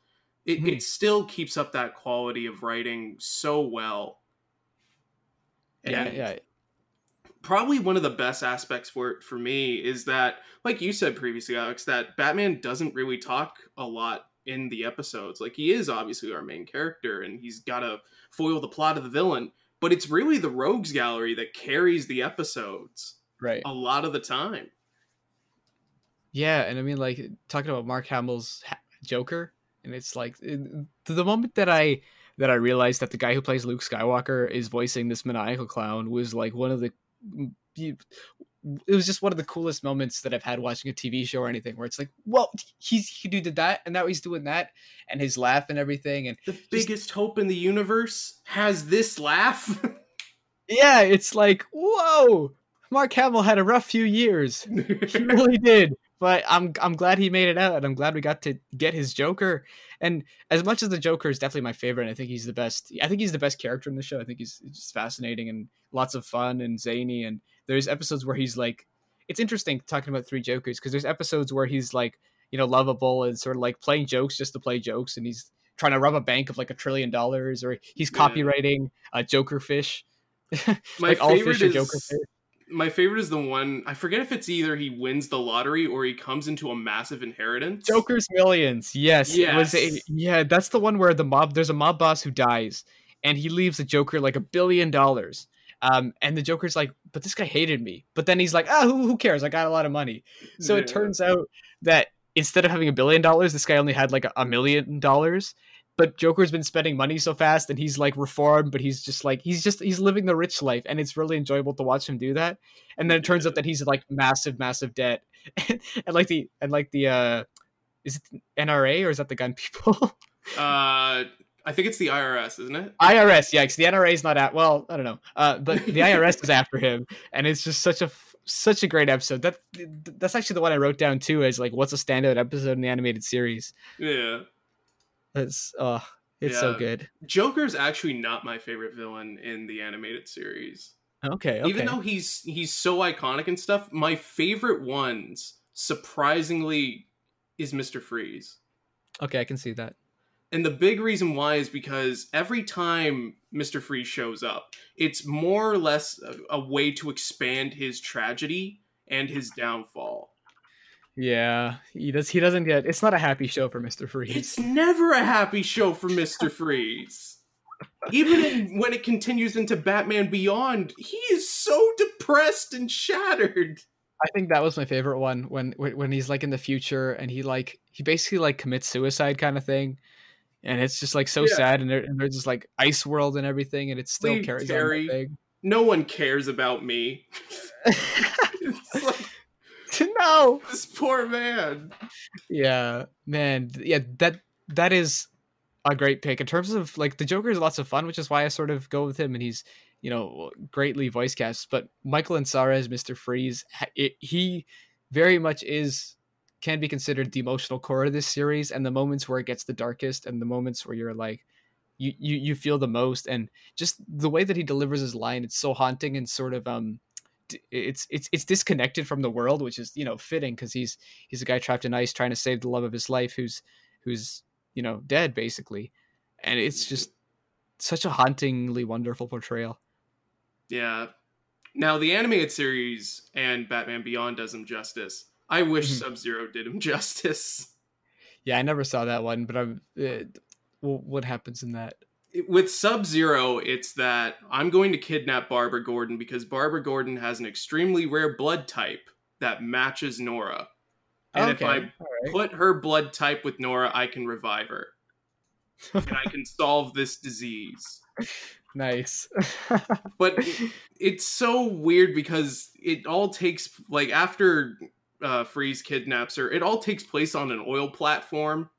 it, Mhm. it still keeps up that quality of writing so well. yeah yeah probably one of the best aspects for it for me is that, like you said previously, Alex, that Batman doesn't really talk a lot in the episodes. Like he is obviously our main character, and he's got to foil the plot of the villain. But it's really the rogues gallery that carries the episodes right a lot of the time. Yeah, and I mean, like talking about Mark Hamill's Joker, and it's like eh, the moment that I that I realized that the guy who plays Luke Skywalker is voicing this maniacal clown was like one of the mm, it was just one of the coolest moments that I've had watching a TV show or anything where it's like, whoa, he's he did that and now he's doing that and his laugh and everything and The biggest hope in the universe has this laugh. yeah, it's like, whoa, Mark Hamill had a rough few years. He really did. But I'm I'm glad he made it out and I'm glad we got to get his Joker. And as much as the Joker is definitely my favorite, and I think he's the best. I think he's the best character in the show. I think he's just fascinating and lots of fun and zany. And there's episodes where he's like, it's interesting talking about three Jokers because there's episodes where he's like, you know, lovable and sort of like playing jokes just to play jokes, and he's trying to rob a bank of like a trillion dollars, or he's Yeah. copywriting uh, Joker fish. My like all favorite fish is Joker fish. my favorite is the one I forget if it's either he wins the lottery or he comes into a massive inheritance. Joker's Millions. Yes. Was a, yeah, that's the one where the mob there's a mob boss who dies and he leaves the Joker like a billion dollars. Um, and the Joker's like, but this guy hated me. But then he's like, ah, who, who cares? I got a lot of money. So it turns out that instead of having a billion dollars, this guy only had like a, a million dollars. But Joker's been spending money so fast and he's like reformed, but he's just like he's just he's living the rich life and it's really enjoyable to watch him do that. And then it turns out that he's like massive, massive debt. and like the and like the uh is it NRA or is that the gun people? Uh, I think it's the IRS, isn't it? IRS, yeah, because the NRA is not at. Well, I don't know, uh, but the IRS is after him, and it's just such a such a great episode. That that's actually the one I wrote down too. As like, what's a standout episode in the animated series? Yeah. It's oh, it's so Yeah. good. Joker's actually not my favorite villain in the animated series. Okay, okay. Even though he's he's so iconic and stuff, my favorite ones surprisingly is Mr. Freeze. okay, I can see that. And the big reason why is because every time Mr. Freeze shows up, it's more or less a, a way to expand his tragedy and his downfall. Yeah, he does. He doesn't get. It's not a happy show for Mister Freeze. It's never a happy show for Mr. Freeze. Even in, when it continues into Batman Beyond, he is so depressed and shattered. I think that was my favorite one when when when he's like in the future and he like he basically like commits suicide kind of thing, and it's just like so Yeah. sad and, there, and there's just like ice world and everything and it still Leave carries Terry. on. No one cares about me. it's like no. this poor man. Yeah, man. Yeah, that that is a great pick in terms of like the Joker is lots of fun, which is why I sort of go with him, and he's you know greatly voice cast. But Michael Ansara as Mister Freeze, it, he very much is can be considered the emotional core of this series, and the moments where it gets the darkest, and the moments where you're like. You, you, you feel the most and just the way that he delivers his line it's so haunting and sort of um it's it's it's disconnected from the world which is you know fitting because he's he's a guy trapped in ice trying to save the love of his life who's who's you know dead basically and it's just such a hauntingly wonderful portrayal Yeah. Now the animated series and Batman Beyond does him justice. I wish Mhm. Sub Zero did him justice. yeah i never saw that one but i'm wh- what happens in that With Sub Zero, it's that I'm going to kidnap Barbara Gordon because Barbara Gordon has an extremely rare blood type that matches Nora. And if I right. put her blood type with Nora, I can revive her. and I can solve this disease. nice But it- it's so weird because it all takes like after uh, Freeze kidnaps her, it all takes place on an oil platform,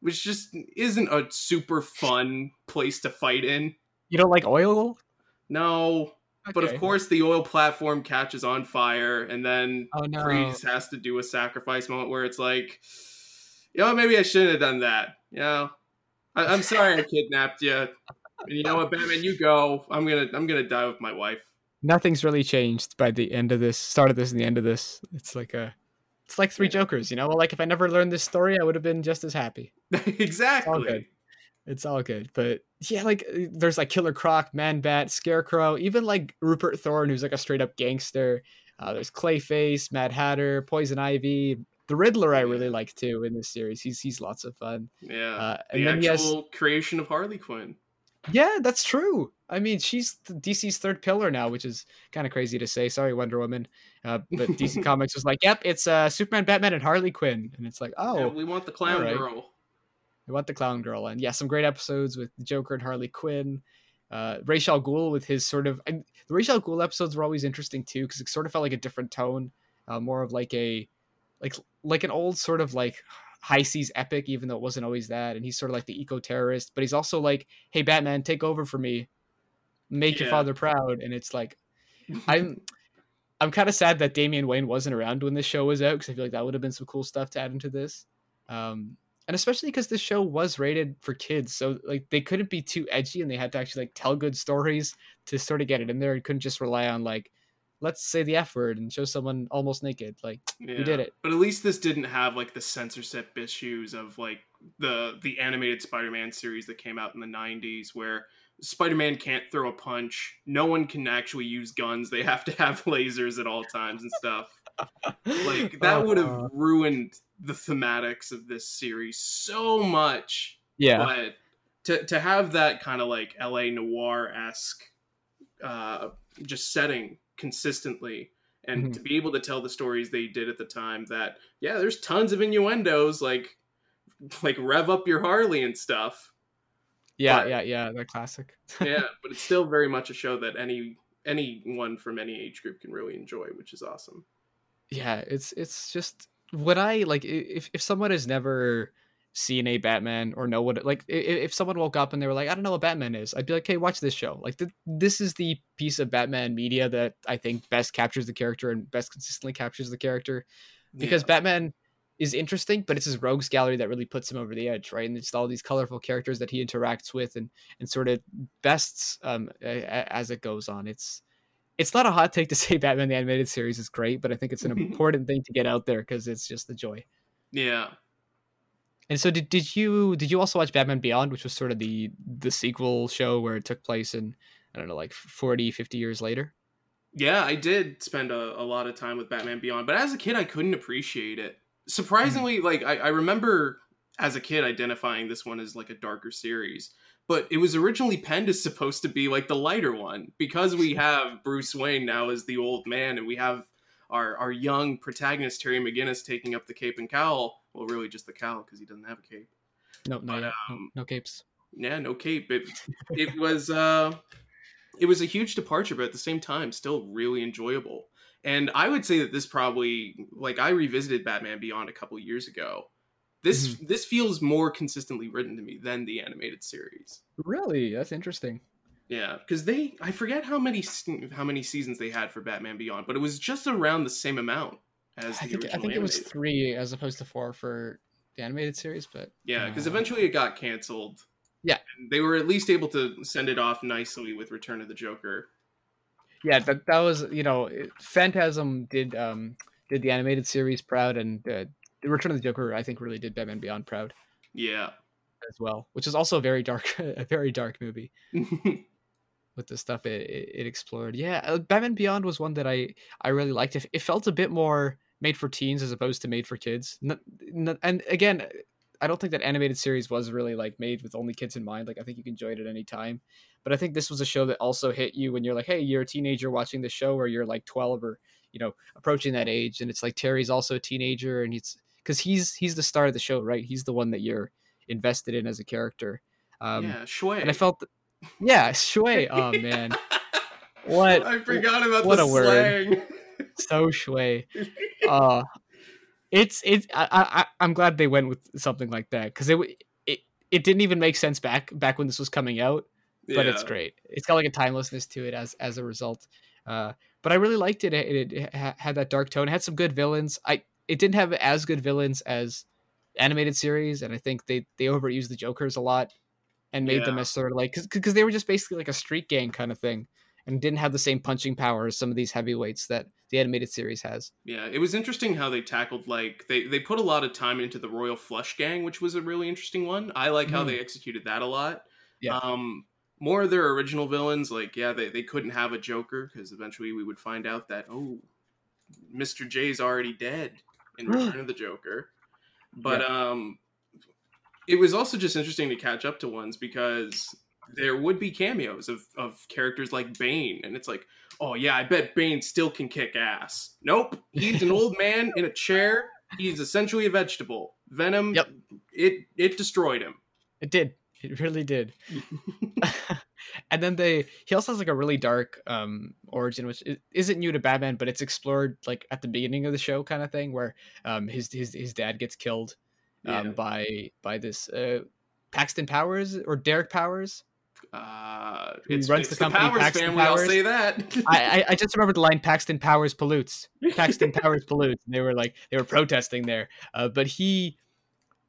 which just isn't a super fun place to fight in. you don't like oil No, but of course the oil platform catches on fire, and then oh no Freeze has to do a sacrifice moment where it's like, you know, maybe I shouldn't have done that. You know, I, I'm sorry I kidnapped you. And you know what, Batman, you go. I'm gonna, I'm gonna die with my wife. Nothing's really changed by the end of this start of this and the end of this it's like a it's like three Yeah. jokers you know like if i never learned this story i would have been just as happy exactly. good. it's all good but yeah like uh, there's like killer croc man bat scarecrow even like rupert thorne who's like a straight up gangster uh, there's clayface mad hatter poison ivy the riddler i really like too in this series he's he's lots of fun Yeah. uh, the and then he has actual creation of Harley Quinn. yeah that's true i mean she's dc's third pillar now which is kind of crazy to say sorry wonder woman uh, but dc comics was like yep it's uh superman batman and harley quinn and it's like oh Yeah, we want the clown alright. girl. We want the Clown Girl, and yeah, some great episodes with Joker and Harley Quinn. Uh, Ra's al Ghul with his sort of and the Ra's al Ghul episodes were always interesting too because it sort of felt like a different tone, uh, more of like a like like an old sort of like high seas epic, even though it wasn't always that. And he's sort of like the eco terrorist, but he's also like, "Hey, Batman, take over for me, make your father proud." And it's like, I'm I'm kind of sad that Damian Wayne wasn't around when this show was out because I feel like that would have been some cool stuff to add into this. Um, and especially because this show was rated for kids, so like they couldn't be too edgy and they had to actually like tell good stories to sort of get it in there. and couldn't just rely on like, let's say the F word and show someone almost naked. Like Yeah. we did it. But at least this didn't have like the censorship issues of like the the animated Spider-Man series that came out in the 90s where Spider-Man can't throw a punch. No one can actually use guns. They have to have lasers at all times and stuff. Like that would Uh, have ruined the thematics of this series so much. yeah. But to to have that kind of like LA noir esque uh just setting consistently and Mhm. to be able to tell the stories they did at the time that yeah, there's tons of innuendos like like rev up your Harley and stuff. Yeah, But- yeah, yeah. That classic. Yeah, but it's still very much a show that any anyone from any age group can really enjoy, which is awesome. yeah, it's it's just what I like. If if someone has never seen a Batman or know what like, if someone woke up and they were like, I don't know what Batman is, I'd be like, hey, watch this show. Like, th- this is the piece of Batman media that I think best captures the character and best consistently captures the character because Yeah. Batman is interesting, but it's his rogues gallery that really puts him over the edge, right? And it's all these colorful characters that he interacts with and and sort of bests um as it goes on. It's it's not a hot take to say Batman the animated series is great, but I think it's an important thing to get out there because it's just the joy. yeah. And so did, did you did you also watch Batman Beyond, which was sort of the the sequel show where it took place in I don't know like 40, 50 years later? Yeah, I did spend a, a lot of time with Batman Beyond, but as a kid, I couldn't appreciate it. Surprisingly, like I, I remember as a kid identifying this one as like a darker series, but it was originally penned as supposed to be like the lighter one because we have Bruce Wayne now as the old man, and we have our our young protagonist Terry McGinnis taking up the cape and cowl. Well, really just the cowl because he doesn't have a cape. No, not But, yet. No- um, no capes. Yeah, no cape. It it was uh it was a huge departure, but at the same time, still really enjoyable. And I would say that this probably like I revisited Batman Beyond a couple years ago. This this feels more consistently written to me than the animated series. Really, that's interesting. Yeah, because they I forget how many how many seasons they had for Batman Beyond, but it was just around the same amount as the I think I think it was three as opposed to four for the animated series, but Yeah, because uh, eventually it got canceled. Yeah. And they were at least able to send it off nicely with Return of the Joker. Yeah, that that was you know, Phantasm did um did the animated series proud, and uh, the Return of the Joker I think really did Batman Beyond proud Yeah. as well, which is also a very dark a very dark movie with the stuff it, it, explored. Yeah, uh, Batman Beyond was one that I I really liked. It, it felt a bit more made for teens as opposed to made for kids. And again, I don't think that animated series was really like made with only kids in mind. Like I think you can enjoy it at any time. But I think this was a show that also hit you when you're like, hey, you're a teenager watching the show, or you're like 12 or you know approaching that age, and it's like Terry's also a teenager, and he's because he's he's the star of the show, right? He's the one that you're invested in as a character. Um, yeah, schway. and I felt, th- yeah, schway. Oh man, what I forgot about what the a word. slang. so schway. Uh it's it's I, I I'm glad they went with something like that because it it it didn't even make sense back back when this was coming out, but it's great. It's got like a timelessness to it as as a result. Uh, but I really liked it. It, it ha- had that dark tone. It had some good villains. I it didn't have as good villains as animated series, and I think they they overused the Jokers a lot and made them Yeah. as sort of like because they were just basically like a street gang kind of thing, and didn't have the same punching power as some of these heavyweights that the animated series has. Yeah, it was interesting how they tackled like they they put a lot of time into the Royal Flush Gang, which was a really interesting one. I like how Mhm. they executed that a lot. Yeah. Um more of their original villains, like yeah, they, they couldn't have a Joker because eventually we would find out that oh, Mr. J's already dead in Return of the Joker. But um, it was also just interesting to catch up to ones because there would be cameos of of characters like Bane, and it's like, oh yeah, I bet Bane still can kick ass. Nope, he's an old man in a chair. He's essentially a vegetable. Venom Yep. it it destroyed him. It did. It really did. and then they he also has like a really dark um origin which isn't new to batman but it's explored like at the beginning of the show kind of thing where um his his, his dad gets killed um Yeah. by by this uh paxton powers or derek powers Uh, it's, runs it's the the, company, Powers Paxton family. I'll say that. I, I i just remember the line paxton powers pollutes. Paxton powers pollutes. And they were like they were protesting there. Uh but he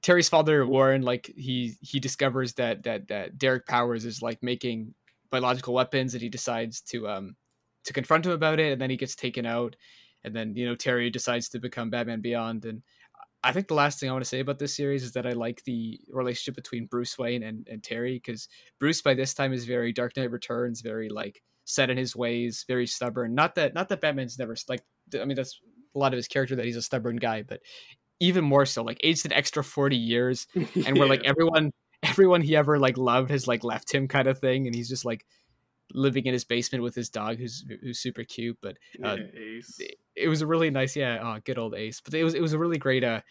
Terry's father Warren like he he discovers that that that Derek Powers is like making biological weapons and he decides to um to confront him about it. And then he gets taken out. And then you know Terry decides to become Batman Beyond and I think the last thing I want to say about this series is that I like the relationship between Bruce Wayne and, and Terry because Bruce by this time is very Dark Knight Returns, very like set in his ways, very stubborn. Not that not that Batman's never like I mean that's a lot of his character that he's a stubborn guy, but even more so like aged an extra 40 years and where like everyone everyone he ever like loved has like left him kind of thing and he's just like living in his basement with his dog who's who's super cute but uh, Yeah, Ace. it was a really nice yeah oh good old ace but it was it was a really great uh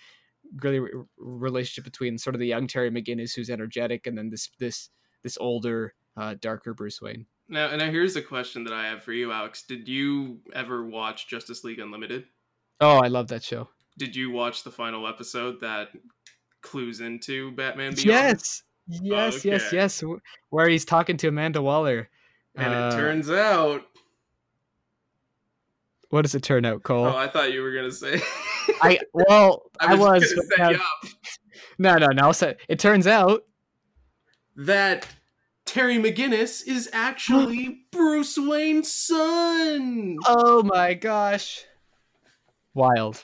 really re- relationship between sort of the young terry mcginnis who's energetic and then this this this older uh darker bruce wayne Now, now here's a question that I have for you, Alex. Did you ever watch Justice League Unlimited? oh i love that show Did you watch the final episode that clues into Batman Beyond? yes yes yes Okay. yes wh- where he's talking to amanda waller And Uh, it turns out. what does it turn out cole Oh, I thought you were gonna say. I well, I I was, was, gonna but set now- you up. no, no, no. So it turns out, that Terry McGinnis is actually Bruce Wayne's son. oh my gosh, wild,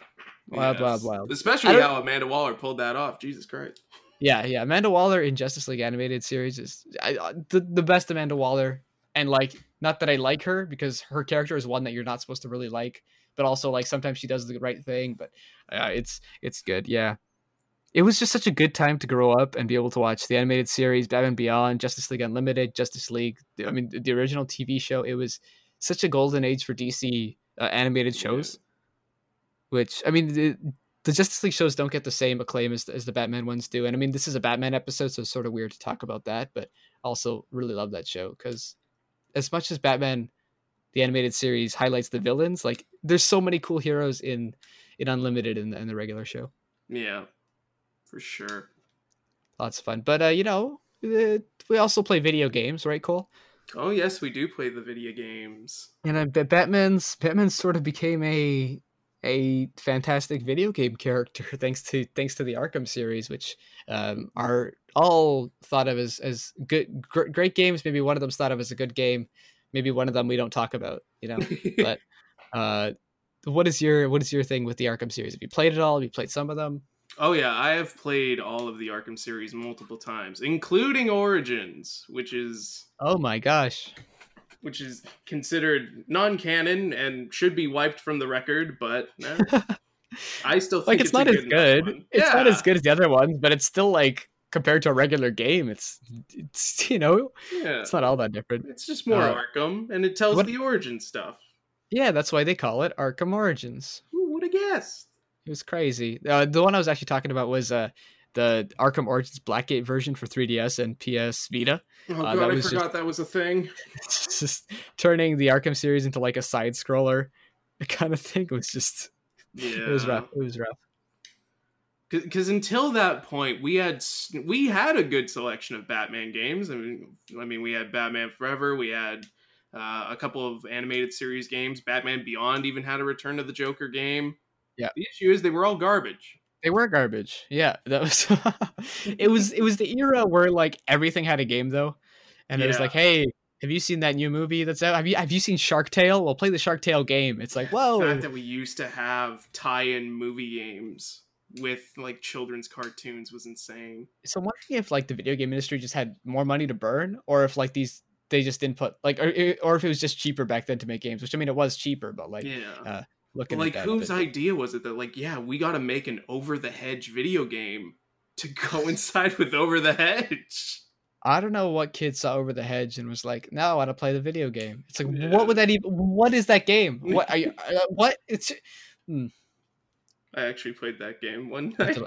wild, wild, Yes. wild. I Especially how Amanda Waller pulled that off. Jesus Christ. Yeah, yeah. Amanda Waller in Justice League animated series is I, I- the the best Amanda Waller, and like not that I like her because her character is one that you're not supposed to really like, but also like sometimes she does the right thing. But uh, it's it's good. Yeah. It was just such a good time to grow up and be able to watch the animated series, Batman Beyond, Justice League Unlimited, Justice League. I mean, the original TV show. It was such a golden age for DC uh, animated shows. Which I mean, the, the Justice League shows don't get the same acclaim as, as the Batman ones do. And I mean, this is a Batman episode, so it's sort of weird to talk about that, but also really love that show because as much as Batman, the animated series, highlights the villains, like there's so many cool heroes in in Unlimited and, and the regular show. Yeah, for sure. Lots of fun. But, uh, you know, we also play video games, right, Cole? Oh yes, we do play the video games. And uh, Ba- Batman's Batman sort of became a a fantastic video game character thanks to thanks to the Arkham series, which um, are all thought of as as good gr- great games. Maybe one of them's thought of as a good game. Maybe one of them we don't talk about. You know, but uh, what is your what is your thing with the Arkham series? Have you played it all? Have you played some of them? oh yeah, I have played all of the Arkham series multiple times, including Origins, which is Oh my gosh! which is considered non-canon and should be wiped from the record, but eh, I still think like it's, not a as good. It's not as good as the other ones, but it's still like compared to a regular game, it's it's you know Yeah, it's not all that different. it's just more Uh, Arkham, and it tells what- the origin stuff. Yeah, that's why they call it Arkham Origins. Who would have guessed? It was crazy. Uh, the one I was actually talking about was uh, the Arkham Origins Blackgate version for 3DS and PS Vita. Oh Uh, god, that I forgot just- that was a thing. It's just turning the Arkham series into like a side scroller kind of thing. It was just Yeah, it was rough. It was rough. Because until that point, we had we had a good selection of Batman games. I mean, I mean, we had Batman Forever. We had uh, a couple of animated series games. Batman Beyond even had a Return to the Joker game. Yeah. The issue is they were all garbage. They were garbage. Yeah, that was. it was. It was the era where like everything had a game though, and it was like, hey, have you seen that new movie that's out? Have you Have you seen Shark Tale? Well, play the Shark Tale game. It's like, The whoa. fact that we used to have tie-in movie games with like children's cartoons was insane. so I'm wondering if like the video game industry just had more money to burn, or if like these they just didn't put like, or, or if it was just cheaper back then to make games. Which I mean, it was cheaper, but like yeah. uh, looking like at that, whose but- idea was it that like yeah we got to make an over the hedge video game to coincide with over the hedge I don't know what kid saw over the hedge and was like, "No, I want to play the video game." It's like, Yeah. what would that even? What is that game? What are you? Uh, what? It's i actually played that game one night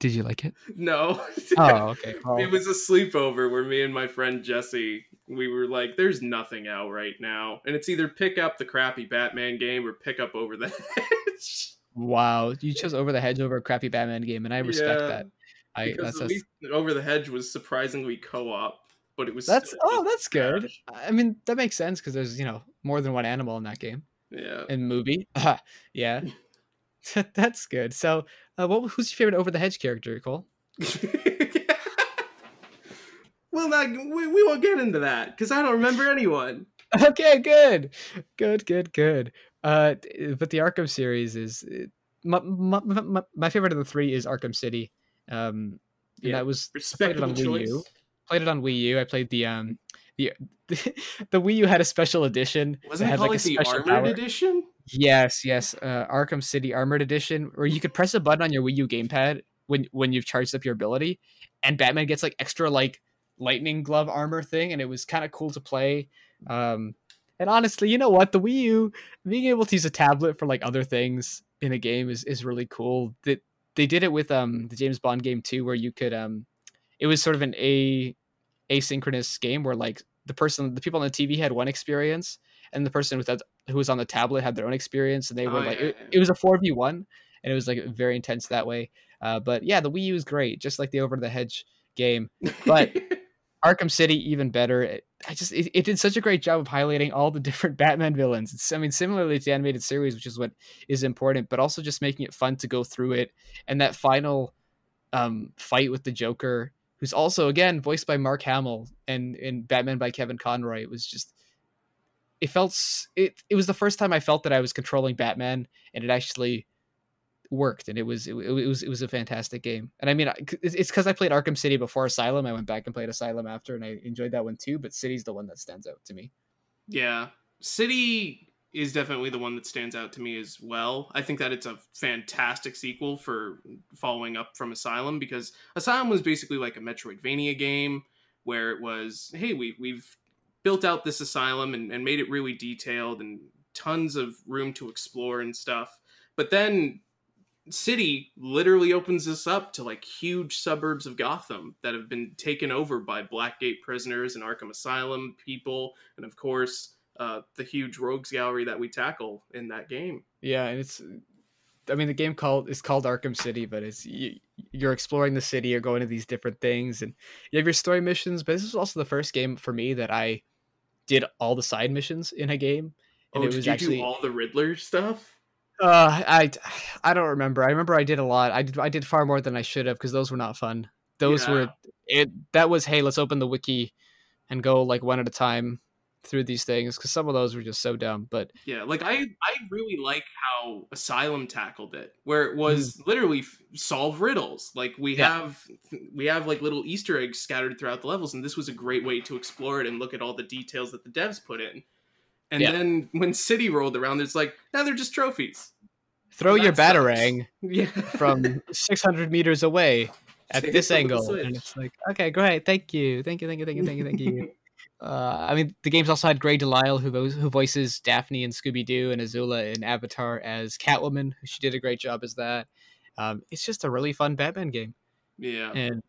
Did you like it? No. Oh, okay. Well, It was a sleepover where me and my friend Jesse, we were like, "There's nothing out right now," and it's either pick up the crappy Batman game or pick up Over the Hedge. wow, you chose Over the Hedge over a crappy Batman game, and I respect Yeah, that. I that's at that's, least Over the Hedge was surprisingly co-op, but it was that's oh, that's good. I mean, that makes sense because there's you know more than one animal in that game Yeah. and movie. yeah, that's good. So, uh, what who's your favorite Over the Hedge character, Cole? well, not, we, we won't get into that because I don't remember anyone. Okay, good, good, good, good. Uh, but the Arkham series is my, my, my, my favorite of the three is Arkham City. Um, and Yeah, that was played it on Wii. U. Played it on Wii U. I played the um the the, Wii U had a special edition. Wasn't it called like, a the Armored power. Edition? Yes, yes. Uh, Arkham City Armored Edition, where you could press a button on your Wii U gamepad when when you've charged up your ability, and Batman gets like extra like lightning glove armor thing, and it was kind of cool to play. Um, and honestly, you know what? The Wii U being able to use a tablet for like other things in a game is is really cool. That they did it with um the James Bond game too, where you could um, it was sort of an a asynchronous game where like the person the people on the TV had one experience and the person with that who was on the tablet had their own experience and they were Oh, like yeah, it, yeah. it was a 4v1 and it was like very intense that way. Uh, but yeah the wii u is great just like the over the hedge game. But- arkham city even better. It, i just it, it did such a great job of highlighting all the different batman villains. It's, i mean similarly to the animated series which is what is important but also just making it fun to go through it. And that final um, fight with the joker who's also again voiced by mark hamill and and batman by kevin conroy it was just it felt it it was the first time I felt that I was controlling Batman and it actually worked and it was it, it was it was a fantastic game. And I mean it's cuz I played Arkham City before Asylum. I went back and played Asylum after and I enjoyed that one too, but City's the one that stands out to me. Yeah. City is definitely the one that stands out to me as well. I think that it's a fantastic sequel for following up from Asylum because Asylum was basically like a Metroidvania game where it was, hey, we, we've built out this asylum and, and made it really detailed and tons of room to explore and stuff. But then City literally opens this up to like huge suburbs of Gotham that have been taken over by Blackgate prisoners and Arkham Asylum people, and of course, uh, the huge rogues gallery that we tackle in that game. Yeah, and it's I mean the game called is called Arkham City, but it's you, you're exploring the city, you're going to these different things and you have your story missions, but this is also the first game for me that I did all the side missions in a game. And oh, it did was you actually do all the Riddler stuff? Uh, I I don't remember. I remember I did a lot. I did I did far more than I should have because those were not fun. Those Yeah. were it. That was hey, let's open the wiki and go like one at a time through these things because some of those were just so dumb. But Yeah, like I I really like how Asylum tackled it, where it was Mm. literally f- solve riddles. Like we Yeah. have we have like little Easter eggs scattered throughout the levels, and this was a great way to explore it and look at all the details that the devs put in. And Yeah. then when City rolled around, it's like now they're just trophies. throw your batarang Yeah, from 600 meters away at this it from the angle, and it's like okay, great, thank you, thank you, thank you, thank you, thank you, thank you. Uh, I mean, the game's also had Grey Delisle, who vo- who voices Daphne and Scooby Doo, and Azula in Avatar as Catwoman. She did a great job as that. Um, it's just a really fun Batman game. yeah. And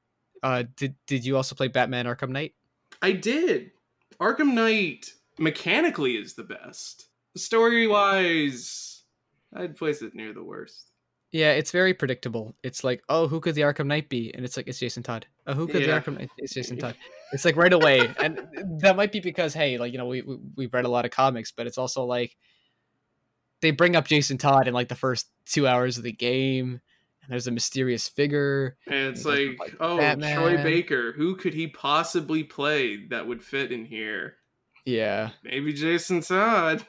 uh, did did you also play Batman Arkham Knight? I did. Arkham Knight mechanically is the best. Story wise, I'd place it near the worst. Yeah, it's very predictable. It's like, oh, who could the Arkham Knight be? And it's like, it's Jason Todd. Oh, who could Yeah. the Arkham Knight? It's Jason Todd. It's like right away, and that might be because hey, like you know, we, we we've read a lot of comics, but it's also like they bring up Jason Todd in like the first two hours of the game, and there's a mysterious figure. And it's doesn't like, like oh, Troy Baker, who could he possibly play that would fit in here? Yeah, Maybe Jason Todd.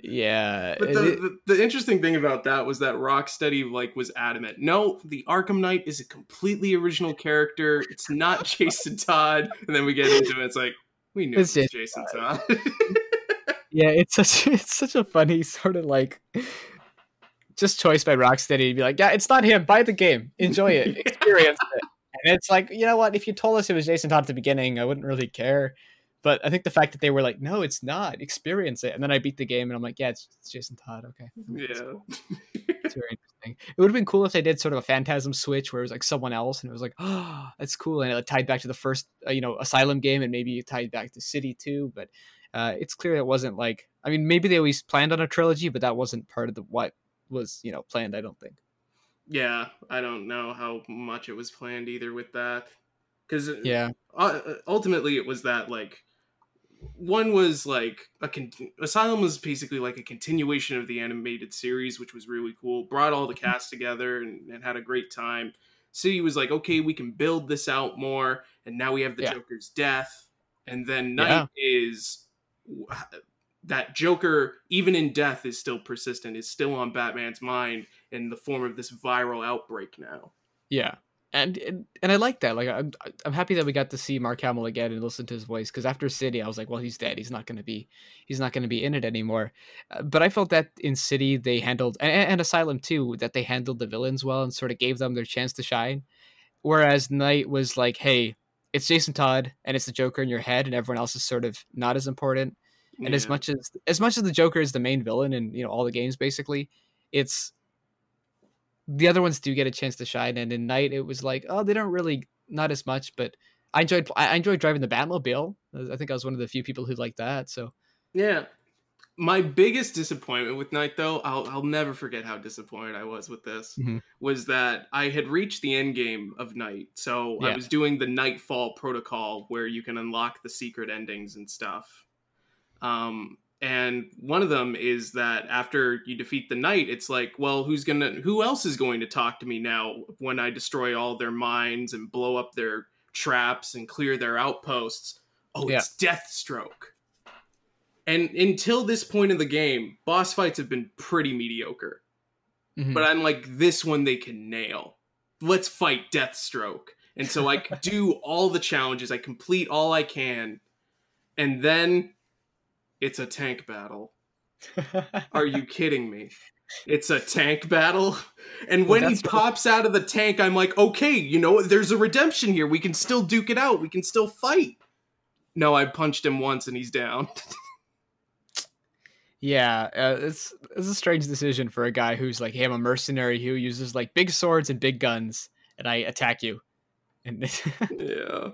Yeah. But the, it- the, the interesting thing about that was that Rocksteady like was adamant. No, the Arkham Knight is a completely original character. It's not Jason Todd. And then we get into it. It's like we knew It's it was Jason Jason Todd. yeah, it's such it's such a funny sort of like just choice by Rocksteady to be like, yeah, it's not him. Buy the game, enjoy it, experience it. And it's like, you know what? If you told us it was Jason Todd at the beginning, I wouldn't really care. But I think the fact that they were like, no, it's not. Experience it, and then I beat the game, and I'm like, yeah, it's, it's Jason Todd. Okay, Yeah. cool. It's very interesting. It would have been cool if they did sort of a phantasm switch where it was like someone else, and it was like, oh, that's cool, and it tied back to the first, uh, you know, Asylum game, and maybe it tied back to City too. But uh, it's clear it wasn't like. I mean, maybe they always planned on a trilogy, but that wasn't part of the what was you know planned. I don't think. Yeah, I don't know how much it was planned either with that. Because Yeah. uh, ultimately it was that like one was like a con- asylum was basically like a continuation of the animated series which was really cool. Brought all the mm-hmm. cast together and, and had a great time. City was like okay we can build this out more and now we have the Yeah. joker's death. And then Knight is that joker even in death is still persistent is still on batman's mind in the form of this viral outbreak now. Yeah, and and, I like that. Like I'm I'm happy that we got to see Mark Hamill again and listen to his voice because after City, I was like, well, he's dead. He's not going to be he's not going to be in it anymore. Uh, but I felt that in City they handled and, and Asylum too that they handled the villains well and sort of gave them their chance to shine. Whereas Knight was like, hey, it's Jason Todd and it's the Joker in your head, and everyone else is sort of not as important. And as much as as much as the Joker is the main villain in you know all the games, basically, it's the other ones do get a chance to shine. And in Knight, it was like, oh, they don't really not as much, but I enjoyed I enjoyed driving the Batmobile. I think I was one of the few people who liked that. So Yeah. My biggest disappointment with Knight, though, I'll, I'll never forget how disappointed I was with this, Mhm. was that I had reached the end game of Knight. So I was doing the Knightfall protocol where you can unlock the secret endings and stuff. Um, and one of them is that after you defeat the Knight, it's like, well, who's gonna, who else is going to talk to me now when I destroy all their mines and blow up their traps and clear their outposts? Oh, Yeah. it's Deathstroke. And until this point in the game, boss fights have been pretty mediocre. mhm. But I'm like, this one they can nail. Let's fight Deathstroke. And so I do all the challenges, I complete all I can, and then it's a tank battle. Are you kidding me? It's a tank battle. And Well, when he pops out of the tank, I'm like, okay, you know, there's a redemption here. We can still duke it out. We can still fight. No, I punched him once and he's down. Yeah, uh, it's it's a strange decision for a guy who's like, hey, I'm a mercenary who uses like big swords and big guns, and I attack you. And yeah.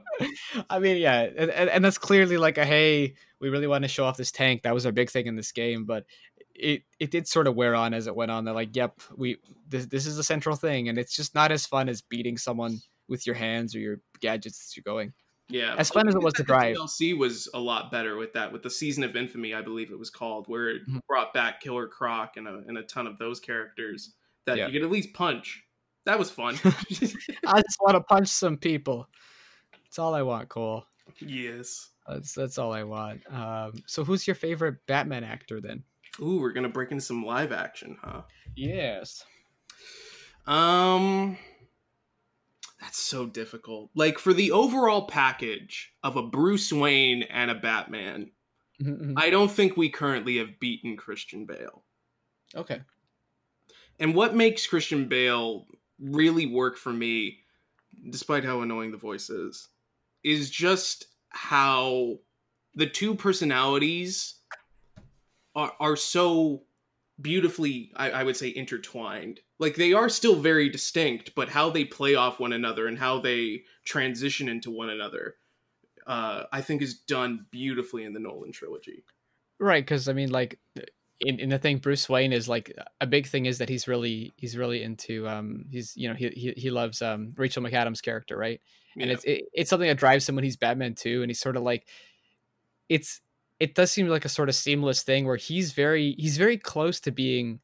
I mean, yeah, and, and and that's clearly like a hey, we really want to show off this tank. That was our big thing in this game, but it it did sort of wear on as it went on. They're like, yep, we this this is a central thing, and it's just not as fun as beating someone with your hands or your gadgets as you're going. Yeah. As fun as it was to The drive. DLC was a lot better with that, with the Season of Infamy, I believe it was called, where it Mhm. brought back Killer Croc and a, and a ton of those characters that Yeah. you could at least punch. That was fun. I just want to punch some people. That's all I want, Cole. yes. That's that's all I want. Um, so who's your favorite Batman actor then? Ooh, we're gonna break in some live action, huh? Yes. Um, that's so difficult. Like for the overall package of a Bruce Wayne and a Batman, Mm-hmm, I don't think we currently have beaten Christian Bale. Okay. And what makes Christian Bale really work for me, despite how annoying the voice is, is just how the two personalities are, are so beautifully, I, I would say, intertwined. Like they are still very distinct, but how they play off one another and how they transition into one another, uh, I think is done beautifully in the Nolan trilogy. Right, because I mean, like, in, in the thing, Bruce Wayne is like a big thing is that he's really he's really into um he's you know he he, he loves um Rachel McAdams character right and Yeah. it's it, it's something that drives him when he's Batman too and he's sort of like it's it does seem like a sort of seamless thing where he's very he's very close to being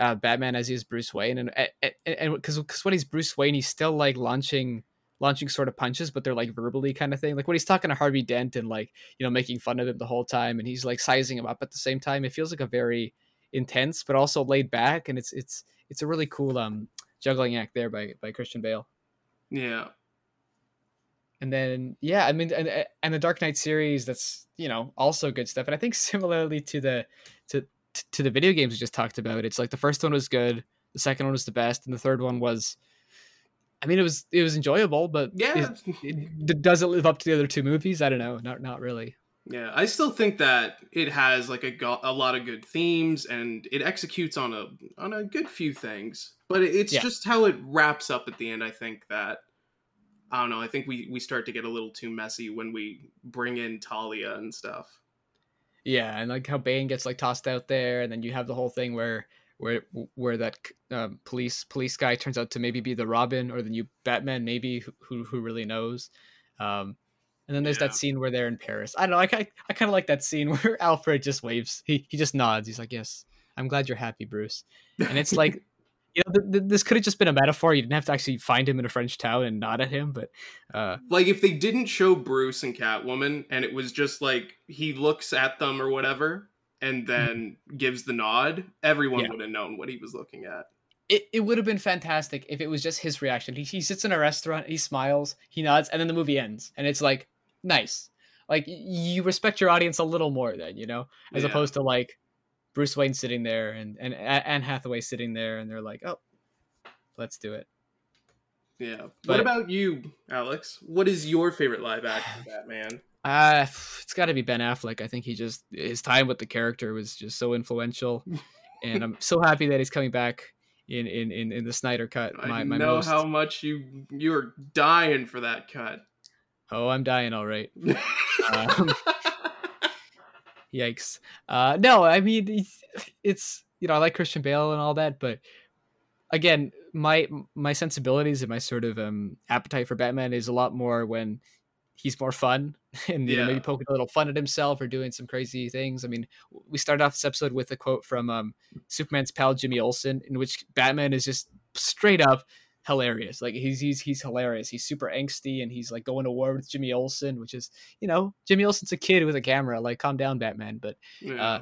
uh, Batman as he is Bruce Wayne and and and because because when he's Bruce Wayne he's still like launching launching sort of punches but they're like verbally kind of thing like when he's talking to Harvey Dent and like you know making fun of him the whole time and he's like sizing him up at the same time it feels like a very intense but also laid back and it's it's it's a really cool um juggling act there by by Christian Bale yeah. And then yeah i mean and, eh, and the dark knight series that's you know also good stuff and i think similarly to the to to the video games we just talked about it's like the first one was good the second one was the best and the third one was i mean it was it was enjoyable but Yeah. is- it, does it live up to the other two movies i don't know not not really Yeah, I still think that it has like a go- a lot of good themes and it executes on a on a good few things. But it's Yeah. just how it wraps up at the end. I think that I don't know. I think we we start to get a little too messy when we bring in Talia and stuff. Yeah, and like how Bane gets like tossed out there, and then you have the whole thing where where where that um, police police guy turns out to maybe be the Robin or the new Batman, maybe who who, who really knows. Um, and then there's Yeah. that scene where they're in Paris. I don't know. I ki- I kind of like that scene where Alfred just waves. He he just nods. He's like, "Yes, I'm glad you're happy, Bruce." And it's like. You know, th- th- this could have just been a metaphor. You didn't have to actually find him in a French town and nod at him, but uh, like if they didn't show Bruce and Catwoman and it was just like he looks at them or whatever and then gives the nod, everyone Mm-hmm. Yeah. would have known what he was looking at. it, it would have been fantastic if it was just his reaction. He, he sits in a restaurant, he smiles, he nods, and then the movie ends. And it's like, nice. Like, you respect your audience a little more then, you know? As Yeah. opposed to like Bruce Wayne sitting there and, and Anne Hathaway sitting there and they're like, oh, let's do it. Yeah. what about you, Alex? What is your favorite live action Batman? Uh, it's got to be Ben Affleck. I think he just, his time with the character was just so influential. and I'm so happy that he's coming back in, in, in, in the Snyder cut. My, I know how much you you're dying for that cut. Oh, I'm dying all right. Um, Yikes. Uh no, I mean it's, it's you know, I like Christian Bale and all that, but again, my my sensibilities and my sort of um appetite for Batman is a lot more when he's more fun and you know, maybe poking a little fun at himself or doing some crazy things. I mean, we started off this episode with a quote from um Superman's pal Jimmy Olsen in which Batman is just straight up hilarious. Like he's he's he's hilarious. He's super angsty and he's like going to war with Jimmy Olsen, which is you know Jimmy Olsen's a kid with a camera. Like calm down, Batman. But Yeah. uh,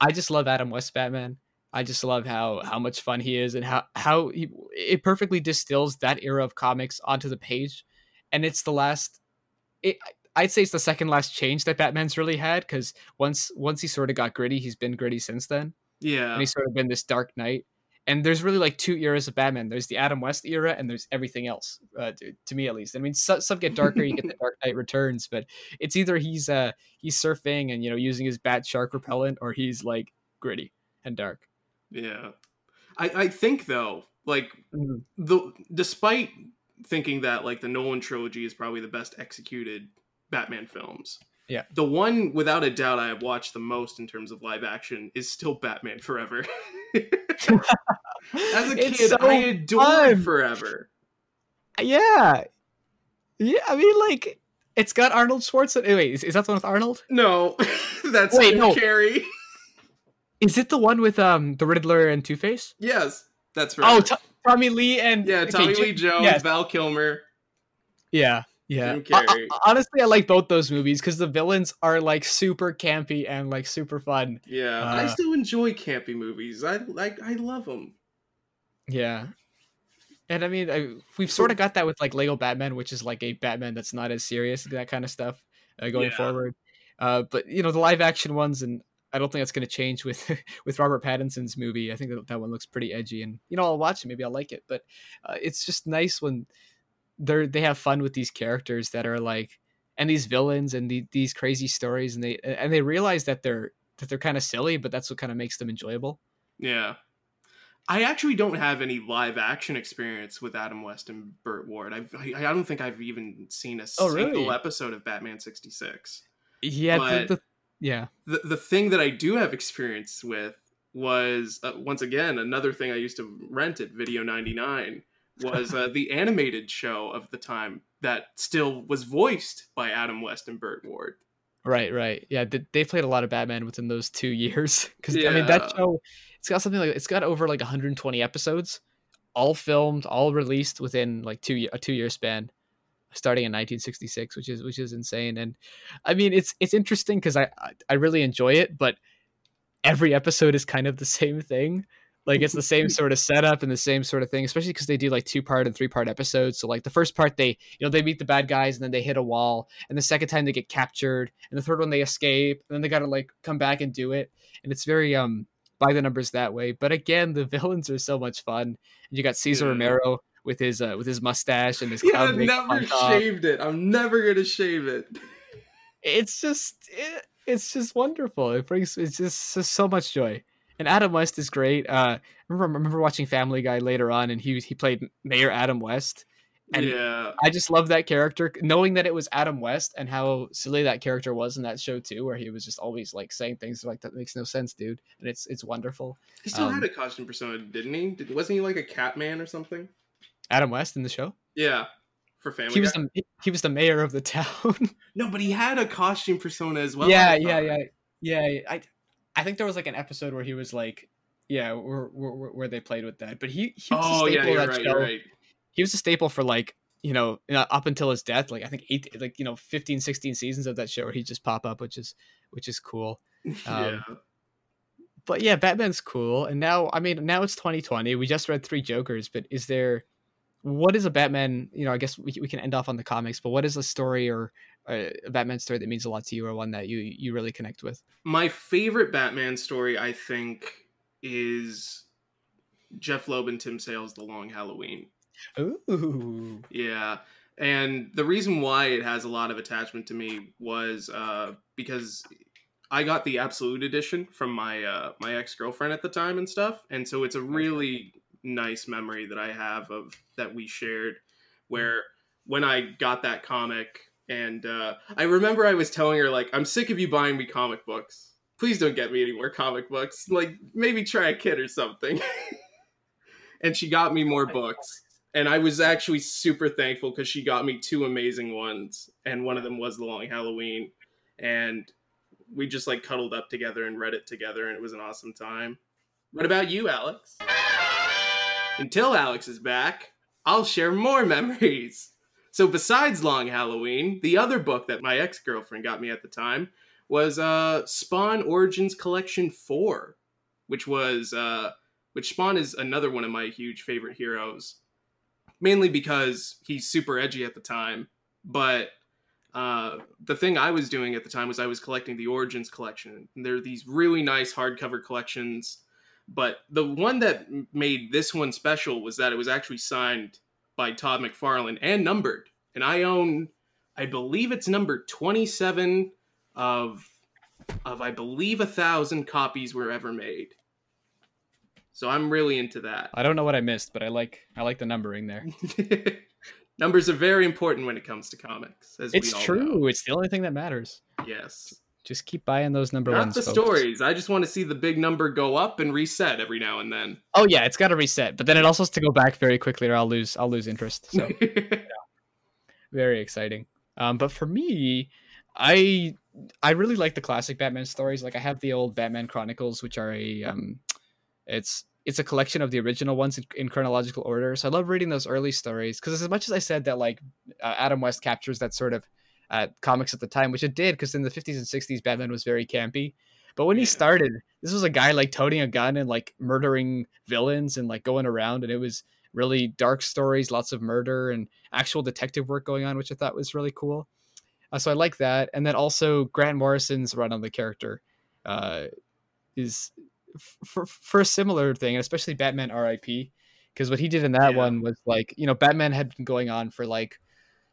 I just love Adam West Batman. I just love how how much fun he is and how how he it perfectly distills that era of comics onto the page, and it's the last. It, I'd say it's the second last change that Batman's really had because once once he sort of got gritty, he's been gritty since then yeah. and he's sort of been this dark knight. And there's really like two eras of Batman. There's the Adam West era, and there's everything else. Uh, to, to me, at least. I mean, some, some get darker. You get the Dark Knight Returns, but it's either he's uh he's surfing and you know using his bat shark repellent, or he's like gritty and dark. Yeah. I, I think though, like Mhm. the despite thinking that like the Nolan trilogy is probably the best executed Batman films. Yeah. The one without a doubt I have watched the most in terms of live action is still Batman Forever. As a It's kid, so I adored fun. Forever. Yeah, yeah. I mean, like it's got Arnold Schwarzenegger. Wait, is, is that the one with Arnold? No, that's Wait, no. Carrey. Is it the one with um the Riddler and Two Face? Yes, that's right. Oh, T- Tommy Lee and yeah, Tommy Jim- Lee Jones, yes. Val Kilmer. Yeah, yeah. I- I- honestly, I like both those movies because the villains are like super campy and like super fun. Yeah, I Uh, still enjoy campy movies. I like, I love them. Yeah. And I mean, I, we've sort of got that with like Lego Batman, which is like a Batman that's not as serious, that kind of stuff uh, going Yeah. forward. Uh, but you know, the live action ones, and I don't think that's going to change with with Robert Pattinson's movie. I think that, that one looks pretty edgy, and you know, I'll watch it. Maybe I'll like it. But uh, it's just nice when they're they have fun with these characters that are like, and these villains and the, these crazy stories, and they and they realize that they're that they're kind of silly, but that's what kind of makes them enjoyable. Yeah. I actually don't have any live action experience with Adam West and Burt Ward. I've, I I don't think I've even seen a Oh, single really? episode of Batman 66. Yeah, the, the, yeah. The, the thing that I do have experience with was, uh, once again, another thing I used to rent at Video 99 was uh, the animated show of the time that still was voiced by Adam West and Burt Ward. Right, right. Yeah, they played a lot of Batman within those two years. Because I mean, Yeah. that show, it's got something like it's got over like 120 episodes, all filmed, all released within like two a two year span, starting in 1966, which is which is insane. And I mean, it's it's interesting because I- I really enjoy it, but every episode is kind of the same thing. Like it's the same sort of setup and the same sort of thing, especially because they do like two part and three part episodes. So like the first part, they you know they meet the bad guys and then they hit a wall, and the second time they get captured, and the third one they escape, and then they got to like come back and do it, and it's very um by the numbers that way. But again, the villains are so much fun. And you got Cesar Yeah. Romero with his uh, with his mustache and his Yeah, I've never shaved it. I'm never going to shave it. it's just it, it's just wonderful. It brings it's just, just so much joy. And Adam West is great. Uh, I remember remember watching Family Guy later on, and he he played Mayor Adam West. And yeah. I just love that character, knowing that it was Adam West and how silly that character was in that show too, where he was just always like saying things like that makes no sense, dude. And it's it's wonderful. He still Um, had a costume persona, didn't he? Did, wasn't he like a cat man or something? Adam West in the show. Yeah. For family. He was Guy. the he was the mayor of the town. No, but he had a costume persona as well. yeah, yeah, yeah, yeah, yeah. I I think there was like an episode where he was like, yeah, where where, where they played with that. But he he was Oh a yeah, staple of that right. show. Right. He was a staple for like you know uh, up until his death. Like I think eight, like you know 15, 16 seasons of that show where he just pop up, which is which is cool. yeah. But yeah, Batman's cool. And now, I mean, now it's 2020. We just read three Jokers, but is there, what is a Batman? You know, I guess we, we can end off on the comics, but what is a story or a Batman story that means a lot to you or one that you you really connect with? My favorite Batman story, I think, is Jeph Loeb and Tim Sale's The Long Halloween. Ooh. Yeah. And the reason why it has a lot of attachment to me was uh, because I got the Absolute Edition from my uh, my ex girlfriend at the time and stuff, and so it's a really nice memory that I have of that we shared. Where when I got that comic, and uh, I remember I was telling her like, "I'm sick of you buying me comic books. Please don't get me any more comic books. Like maybe try a kid or something." and she got me more books and I was actually super thankful because she got me two amazing ones, and one of them was The Long Halloween, and we just like cuddled up together and read it together, and it was an awesome time. What about you, Alex? Until Alex is back, I'll share more memories. So besides Long Halloween, the other book that my ex girlfriend got me at the time was uh, Spawn Origins Collection Four, which was uh, which Spawn is another one of my huge favorite heroes mainly because he's super edgy at the time. But uh, the thing I was doing at the time was I was collecting the Origins collection. And there are these really nice hardcover collections. But the one that made this one special was that it was actually signed by Todd McFarlane and numbered. And I own, I believe it's number 27 of, of I believe a thousand copies were ever made. So I'm really into that. I don't know what I missed, but I like I like the numbering there. Numbers are very important when it comes to comics. As It's we all true. know. It's the only thing that matters. Yes. Just keep buying those number Not ones. the folks. stories. I just want to see the big number go up and reset every now and then. Oh yeah, it's got to reset, but then it also has to go back very quickly, or I'll lose I'll lose interest. So very exciting. Um, but for me, I I really like the classic Batman stories. Like I have the old Batman Chronicles, which are a um, it's it's a collection of the original ones in, in chronological order. So I love reading those early stories because as much as I said that like uh, Adam West captures that sort of uh, comics at the time, which it did, because in the 50s and 60s Batman was very campy. But when he started, this was a guy like toting a gun and like murdering villains and like going around, and it was really dark stories, lots of murder and actual detective work going on, which I thought was really cool. Uh, so I like that, and then also Grant Morrison's run on the character uh, is f- for for a similar thing, especially Batman R.I.P. Because what he did in that Yeah. one was like, you know, Batman had been going on for like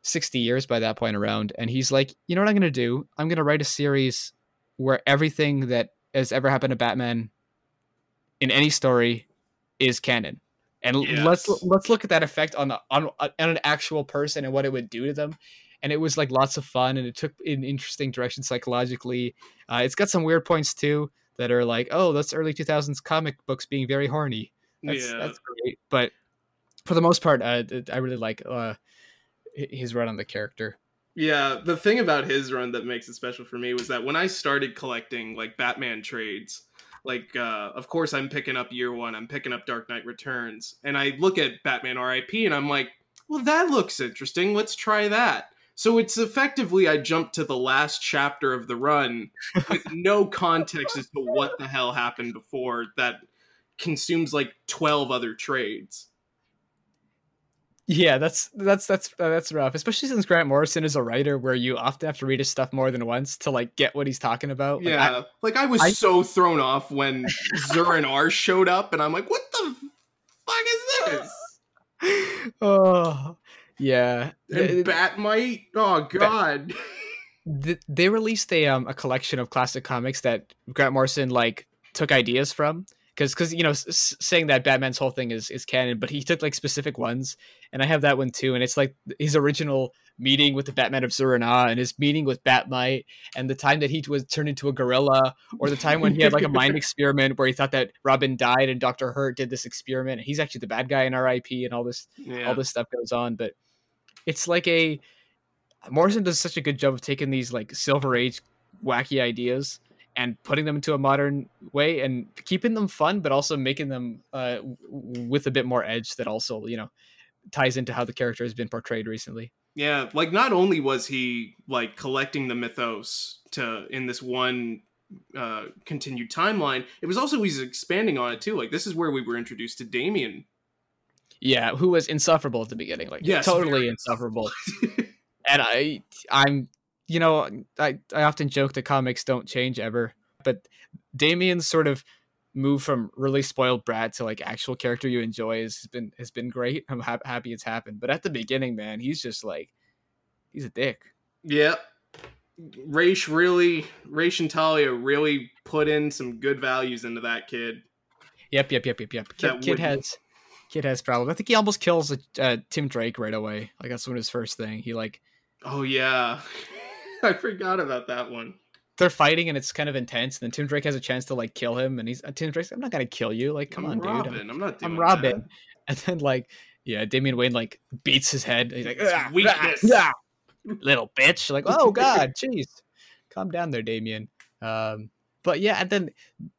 60 years by that point around, and he's like, you know what I'm gonna do? I'm gonna write a series where everything that has ever happened to Batman in any story is canon. And l- let's let's look at that effect on the, on on an actual person and what it would do to them. And it was like lots of fun, and it took an interesting direction psychologically. Uh, it's got some weird points too that are like, oh, that's early 2000s comic books being very horny. That's, yeah. that's great. But for the most part, uh, I really like uh, his run on the character. Yeah, the thing about his run that makes it special for me was that when I started collecting like Batman trades, like uh, of course I'm picking up Year One, I'm picking up Dark Knight Returns, and I look at Batman R.I.P. and I'm like, well, that looks interesting. Let's try that. So it's effectively I jumped to the last chapter of the run with no context as to what the hell happened before that consumes like 12 other trades. Yeah, that's that's that's uh, that's rough, especially since Grant Morrison is a writer where you often have to read his stuff more than once to like get what he's talking about. Like, I- Yeah, like I was I- so thrown off when Zur-En-Arrh showed up, and I'm like, "What the fuck is this?" oh, yeah. And Batmite, oh god, th- they released a um a collection of classic comics that Grant Morrison like took ideas from because because you know s- saying that Batman's whole thing is is canon, but he took like specific ones, and I have that one too, and it's like his original meeting with the Batman of Zur-En-Arrh and his meeting with Batmite and the time that he was turned into a gorilla or the time when he had like a mind experiment where he thought that Robin died and Dr. Hurt did this experiment and he's actually the bad guy in RIP and all this Yeah. all this stuff goes on but it's like a morrison does such a good job of taking these like silver age wacky ideas and putting them into a modern way and keeping them fun but also making them uh, with a bit more edge that also you know ties into how the character has been portrayed recently Yeah, like not only was he like collecting the mythos to in this one uh continued timeline, it was also he's expanding on it too. Like this is where we were introduced to Damian. yeah who was insufferable at the beginning like Yes, totally very insufferable and i i'm you know i i often joke that comics don't change ever but damian's sort of move from really spoiled brat to like actual character you enjoy has been has been great i'm hap happy it's happened but at the beginning man he's just like he's a dick Yeah. Ra's really Ra's and Talia really put in some good values into that kid. yep yep yep yep yep kid, kid wouldn't- has kid has problems i think he almost kills uh, tim drake right away like that's one of his first thing he like Oh yeah. I forgot about that one. they're fighting and it's kind of intense. And then Tim Drake has a chance to like kill him, and he's Tim Drake's. I'm not gonna kill you. Like, come I'm on, Robin. dude. I'm, I'm not I'm Robin. that. And then like, yeah, Damian Wayne like beats his head. He's like, "Ah, Weakness." ah, ah, little bitch. Like, oh god, jeez, calm down there, Damian. Um, but yeah, and then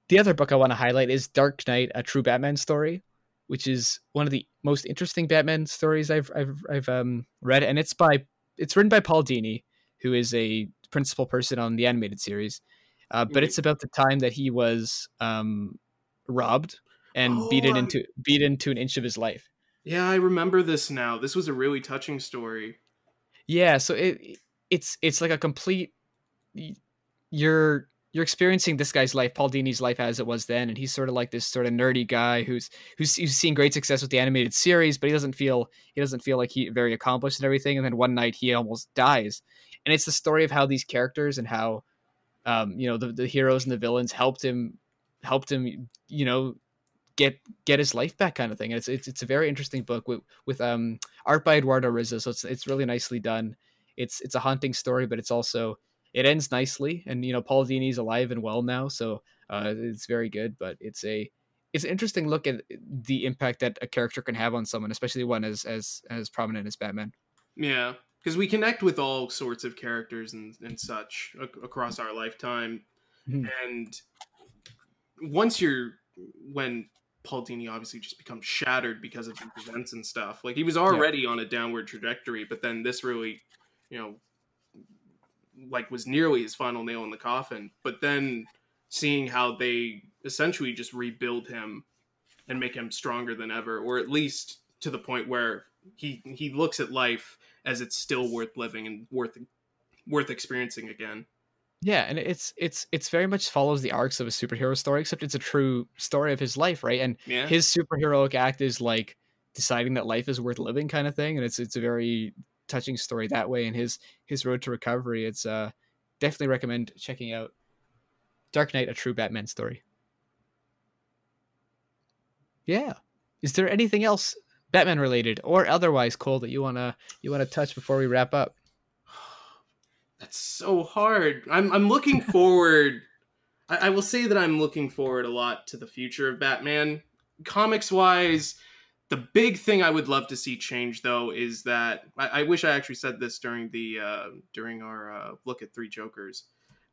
the other book I want to highlight is Dark Night: A True Batman Story, which is one of the most interesting Batman stories I've I've I've um read, and it's by it's written by Paul Dini, who is a principal person on the animated series. Uh, but Mhm. it's about the time that he was um, robbed and Oh, beaten into beaten to an inch of his life. Yeah, I remember this now. This was a really touching story. Yeah, so it it's it's like a complete you're you're experiencing this guy's life, Paul Dini's life as it was then, and he's sort of like this sort of nerdy guy who's who's, who's seen great success with the animated series, but he doesn't feel he doesn't feel like he very accomplished and everything. And then one night he almost dies, and it's the story of how these characters and how um, you know the, the heroes and the villains helped him helped him you know get get his life back kind of thing. And it's it's it's a very interesting book with with um art by Eduardo Risso, so it's it's really nicely done. It's it's a haunting story, but it's also it ends nicely, and you know Paul Dini's alive and well now, so uh, it's very good. But it's a it's an interesting look at the impact that a character can have on someone, especially one as as as prominent as Batman. Yeah, because we connect with all sorts of characters and, and such ac- across our lifetime. Mhm. And once you're, when Paul Dini obviously just becomes shattered because of these events and stuff, like he was already on a downward trajectory, but then this really, you know, like was nearly his final nail in the coffin. But then seeing how they essentially just rebuild him and make him stronger than ever, or at least to the point where he he looks at life as it's still worth living and worth worth experiencing again. Yeah, and it's it's it's very much follows the arcs of a superhero story, except it's a true story of his life, right? And Yeah. his superheroic act is like deciding that life is worth living kind of thing and it's it's a very touching story that way and his his road to recovery it's uh definitely recommend checking out dark night a true batman story yeah is there anything else batman related or otherwise cole that you want to you want to touch before we wrap up That's so hard. I'm I'm looking forward. I, I will say that I'm looking forward a lot to the future of Batman. Comics wise, the big thing I would love to see change though is that I, I wish I actually said this during the uh, during our uh, look at three Jokers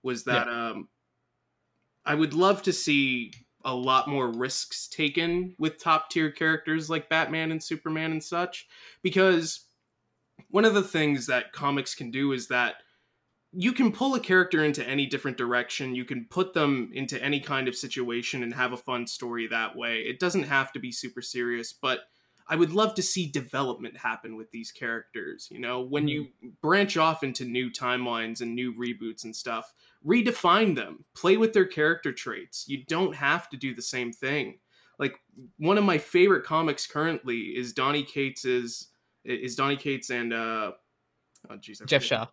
was that um, I would love to see a lot more risks taken with top tier characters like Batman and Superman and such because one of the things that comics can do is that you can pull a character into any different direction. You can put them into any kind of situation and have a fun story that way. It doesn't have to be super serious, but I would love to see development happen with these characters. You know, when you branch off into new timelines and new reboots and stuff, redefine them, play with their character traits. You don't have to do the same thing. Like one of my favorite comics currently is Donny Cates's is Donny Cates and uh oh geez, jeff shaw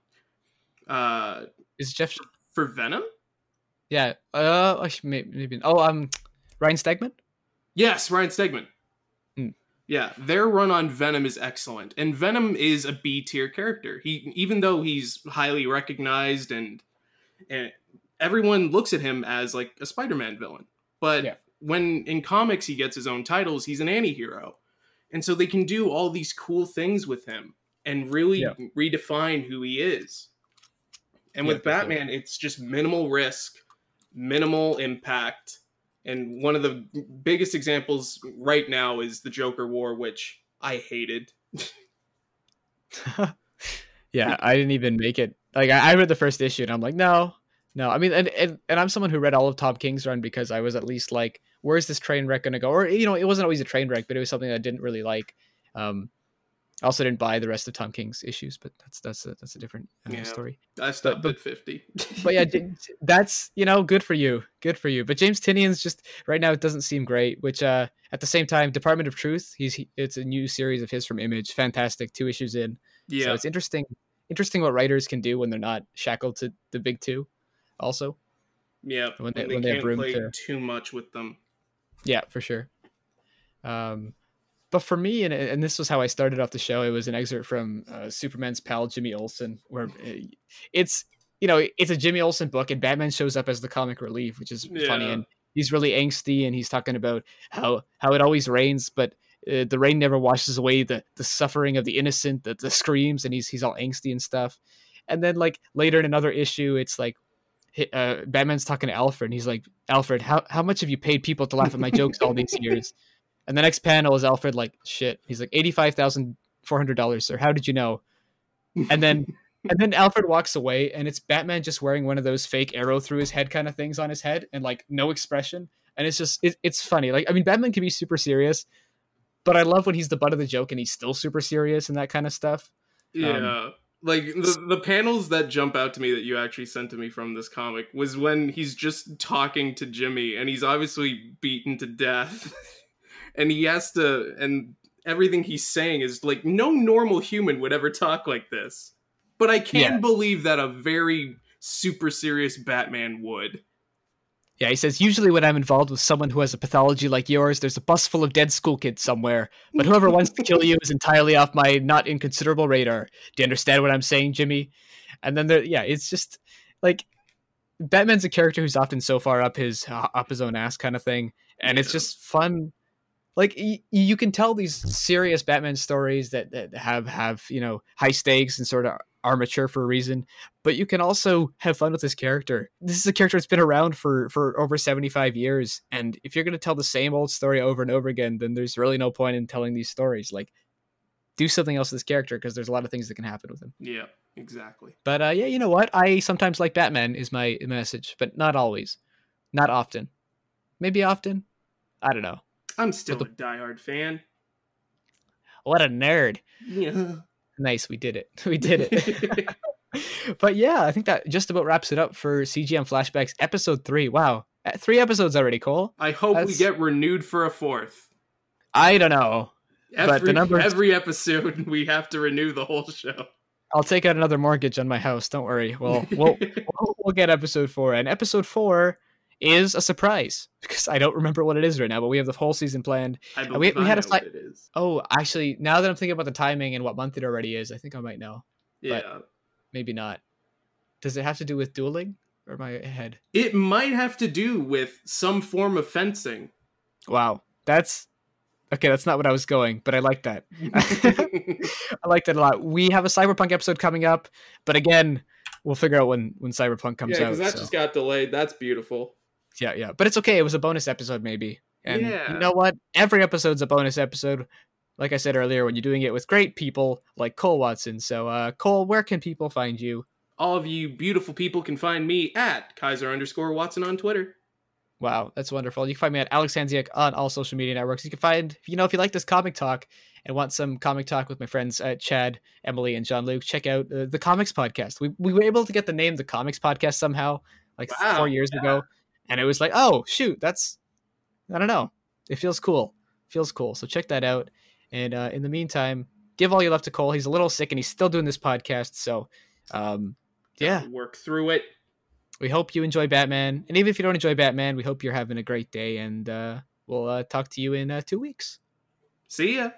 Uh, Is Jeff? for Venom? Yeah. Uh, I should- may- maybe. Oh, um, Ryan Stegman. Yes, Ryan Stegman. Yeah, their run on Venom is excellent, and Venom is a B tier character. He, even though he's highly recognized and and everyone looks at him as like a Spider-Man villain, but Yeah. when in comics he gets his own titles, he's an anti-hero, and so they can do all these cool things with him and really Yeah. redefine who he is. And Yeah, with. Batman, it's just minimal risk, minimal impact. And one of the biggest examples right now is the Joker War, which I hated. yeah, I didn't even make it. Like I, read the first issue and I'm like, no, no. I mean, and, and and I'm someone who read all of Tom King's run because I was at least like, where's this train wreck gonna go? Or you know, it wasn't always a train wreck, but it was something I didn't really like. Um, I also didn't buy the rest of Tom King's issues, but that's that's a, that's a different uh, Yeah. story. I stopped but- at 50. But yeah, that's you know, good for you, good for you. But James Tynion's just right now it doesn't seem great. Which uh, at the same time, Department of Truth, he's he, it's a new series of his from Image, fantastic, two issues in. So yeah. it's interesting, interesting what writers can do when they're not shackled to the big two. Also, yeah. when When they- they, when they have can't room play to- too much with them. yeah, for sure. Um, but for me, and and this was how I started off the show. It was an excerpt from uh, Superman's pal Jimmy Olsen, where uh, it's you know it's a Jimmy Olsen book, and Batman shows up as the comic relief, which is funny, and he's really angsty, and he's talking about how how it always rains, but uh, the rain never washes away the the suffering of the innocent, the, the screams, and he's he's all angsty and stuff. And then like later in another issue, it's like uh, Batman's talking to Alfred, and he's like, Alfred, how how much have you paid people to laugh at my jokes all these years? And the next panel is Alfred like, shit. He's like eighty five thousand four hundred dollars, sir. How did you know? And then and then Alfred walks away, and it's Batman just wearing one of those fake arrow through his head kind of things on his head, and like no expression. And it's just it, it's funny. Like I mean, Batman can be super serious, but I love when he's the butt of the joke and he's still super serious and that kind of stuff. Yeah. Um, like the, the panels that jump out to me that you actually sent to me from this comic was when he's just talking to Jimmy and he's obviously beaten to death. and he has to and everything he's saying is like no normal human would ever talk like this. But I can Yeah. believe that a very super serious Batman would. Yeah, he says, usually when I'm involved with someone who has a pathology like yours, there's a bus full of dead school kids somewhere. But whoever wants to kill you is entirely off my not inconsiderable radar. Do you understand what I'm saying, Jimmy? And then there, yeah, it's just like Batman's a character who's often so far up his uh, up his own ass kind of thing, and it's just fun. Like y- you can tell these serious Batman stories that, that have have you know high stakes and sort of are mature for a reason, but you can also have fun with this character. This is a character that's been around for for over 75 years and if you're going to tell the same old story over and over again, then there's really no point in telling these stories. Like do something else with this character because there's a lot of things that can happen with him. Yeah, exactly. But uh, yeah, you know what? I sometimes like Batman is my message, but not always. Not often. Maybe often. I don't know. I'm still the- a diehard fan. What a nerd. Yeah. Nice, we did it. We did it. but yeah, I think that just about wraps it up for CGM Flashbacks episode 3. Wow. Uh, 3 episodes already, Cole. I hope we get renewed for a fourth. I don't know. Every, But the numbers- every episode we have to renew the whole show. I'll take out another mortgage on my house. Don't worry. Well, we'll we'll, we'll get episode four, and episode four is a surprise because I don't remember what it is right now. But we have the whole season planned. I we- believe we I had a know slight- what it is. Oh, actually, now that I'm thinking about the timing and what month it already is, I think I might know. Yeah. Maybe not. Does it have to do with dueling or my head? It might have to do with some form of fencing. Wow, that's okay. That's not what I was going, but I like that. I like that a lot. We have a cyberpunk episode coming up, but again, we'll figure out when when cyberpunk comes yeah, out. because that so- just got delayed. That's beautiful. Yeah, yeah. But it's okay. It was a bonus episode, maybe. And Yeah. you know what? Every episode's a bonus episode. Like I said earlier, when you're doing it with great people like Cole Watson. So, uh, Cole, where can people find you? All of you beautiful people can find me at Kaiser underscore Watson on Twitter. Wow, that's wonderful. You can find me at Alex Hansiak on all social media networks. You can find, you know, if you like this comic talk and want some comic talk with my friends uh, Chad, Emily, and John Luke, check out uh, the Comics Podcast. We, we were able to get the name the Comics Podcast somehow, like Wow, four years ago. And it was like, oh, shoot, that's, I don't know. It feels cool. Feels cool. So check that out. And uh, in the meantime, give all your love to Cole. He's a little sick and he's still doing this podcast. So, um, Yeah. work through it. We hope you enjoy Batman, and even if you don't enjoy Batman, we hope you're having a great day. And uh, we'll uh, talk to you in uh, two weeks. See ya.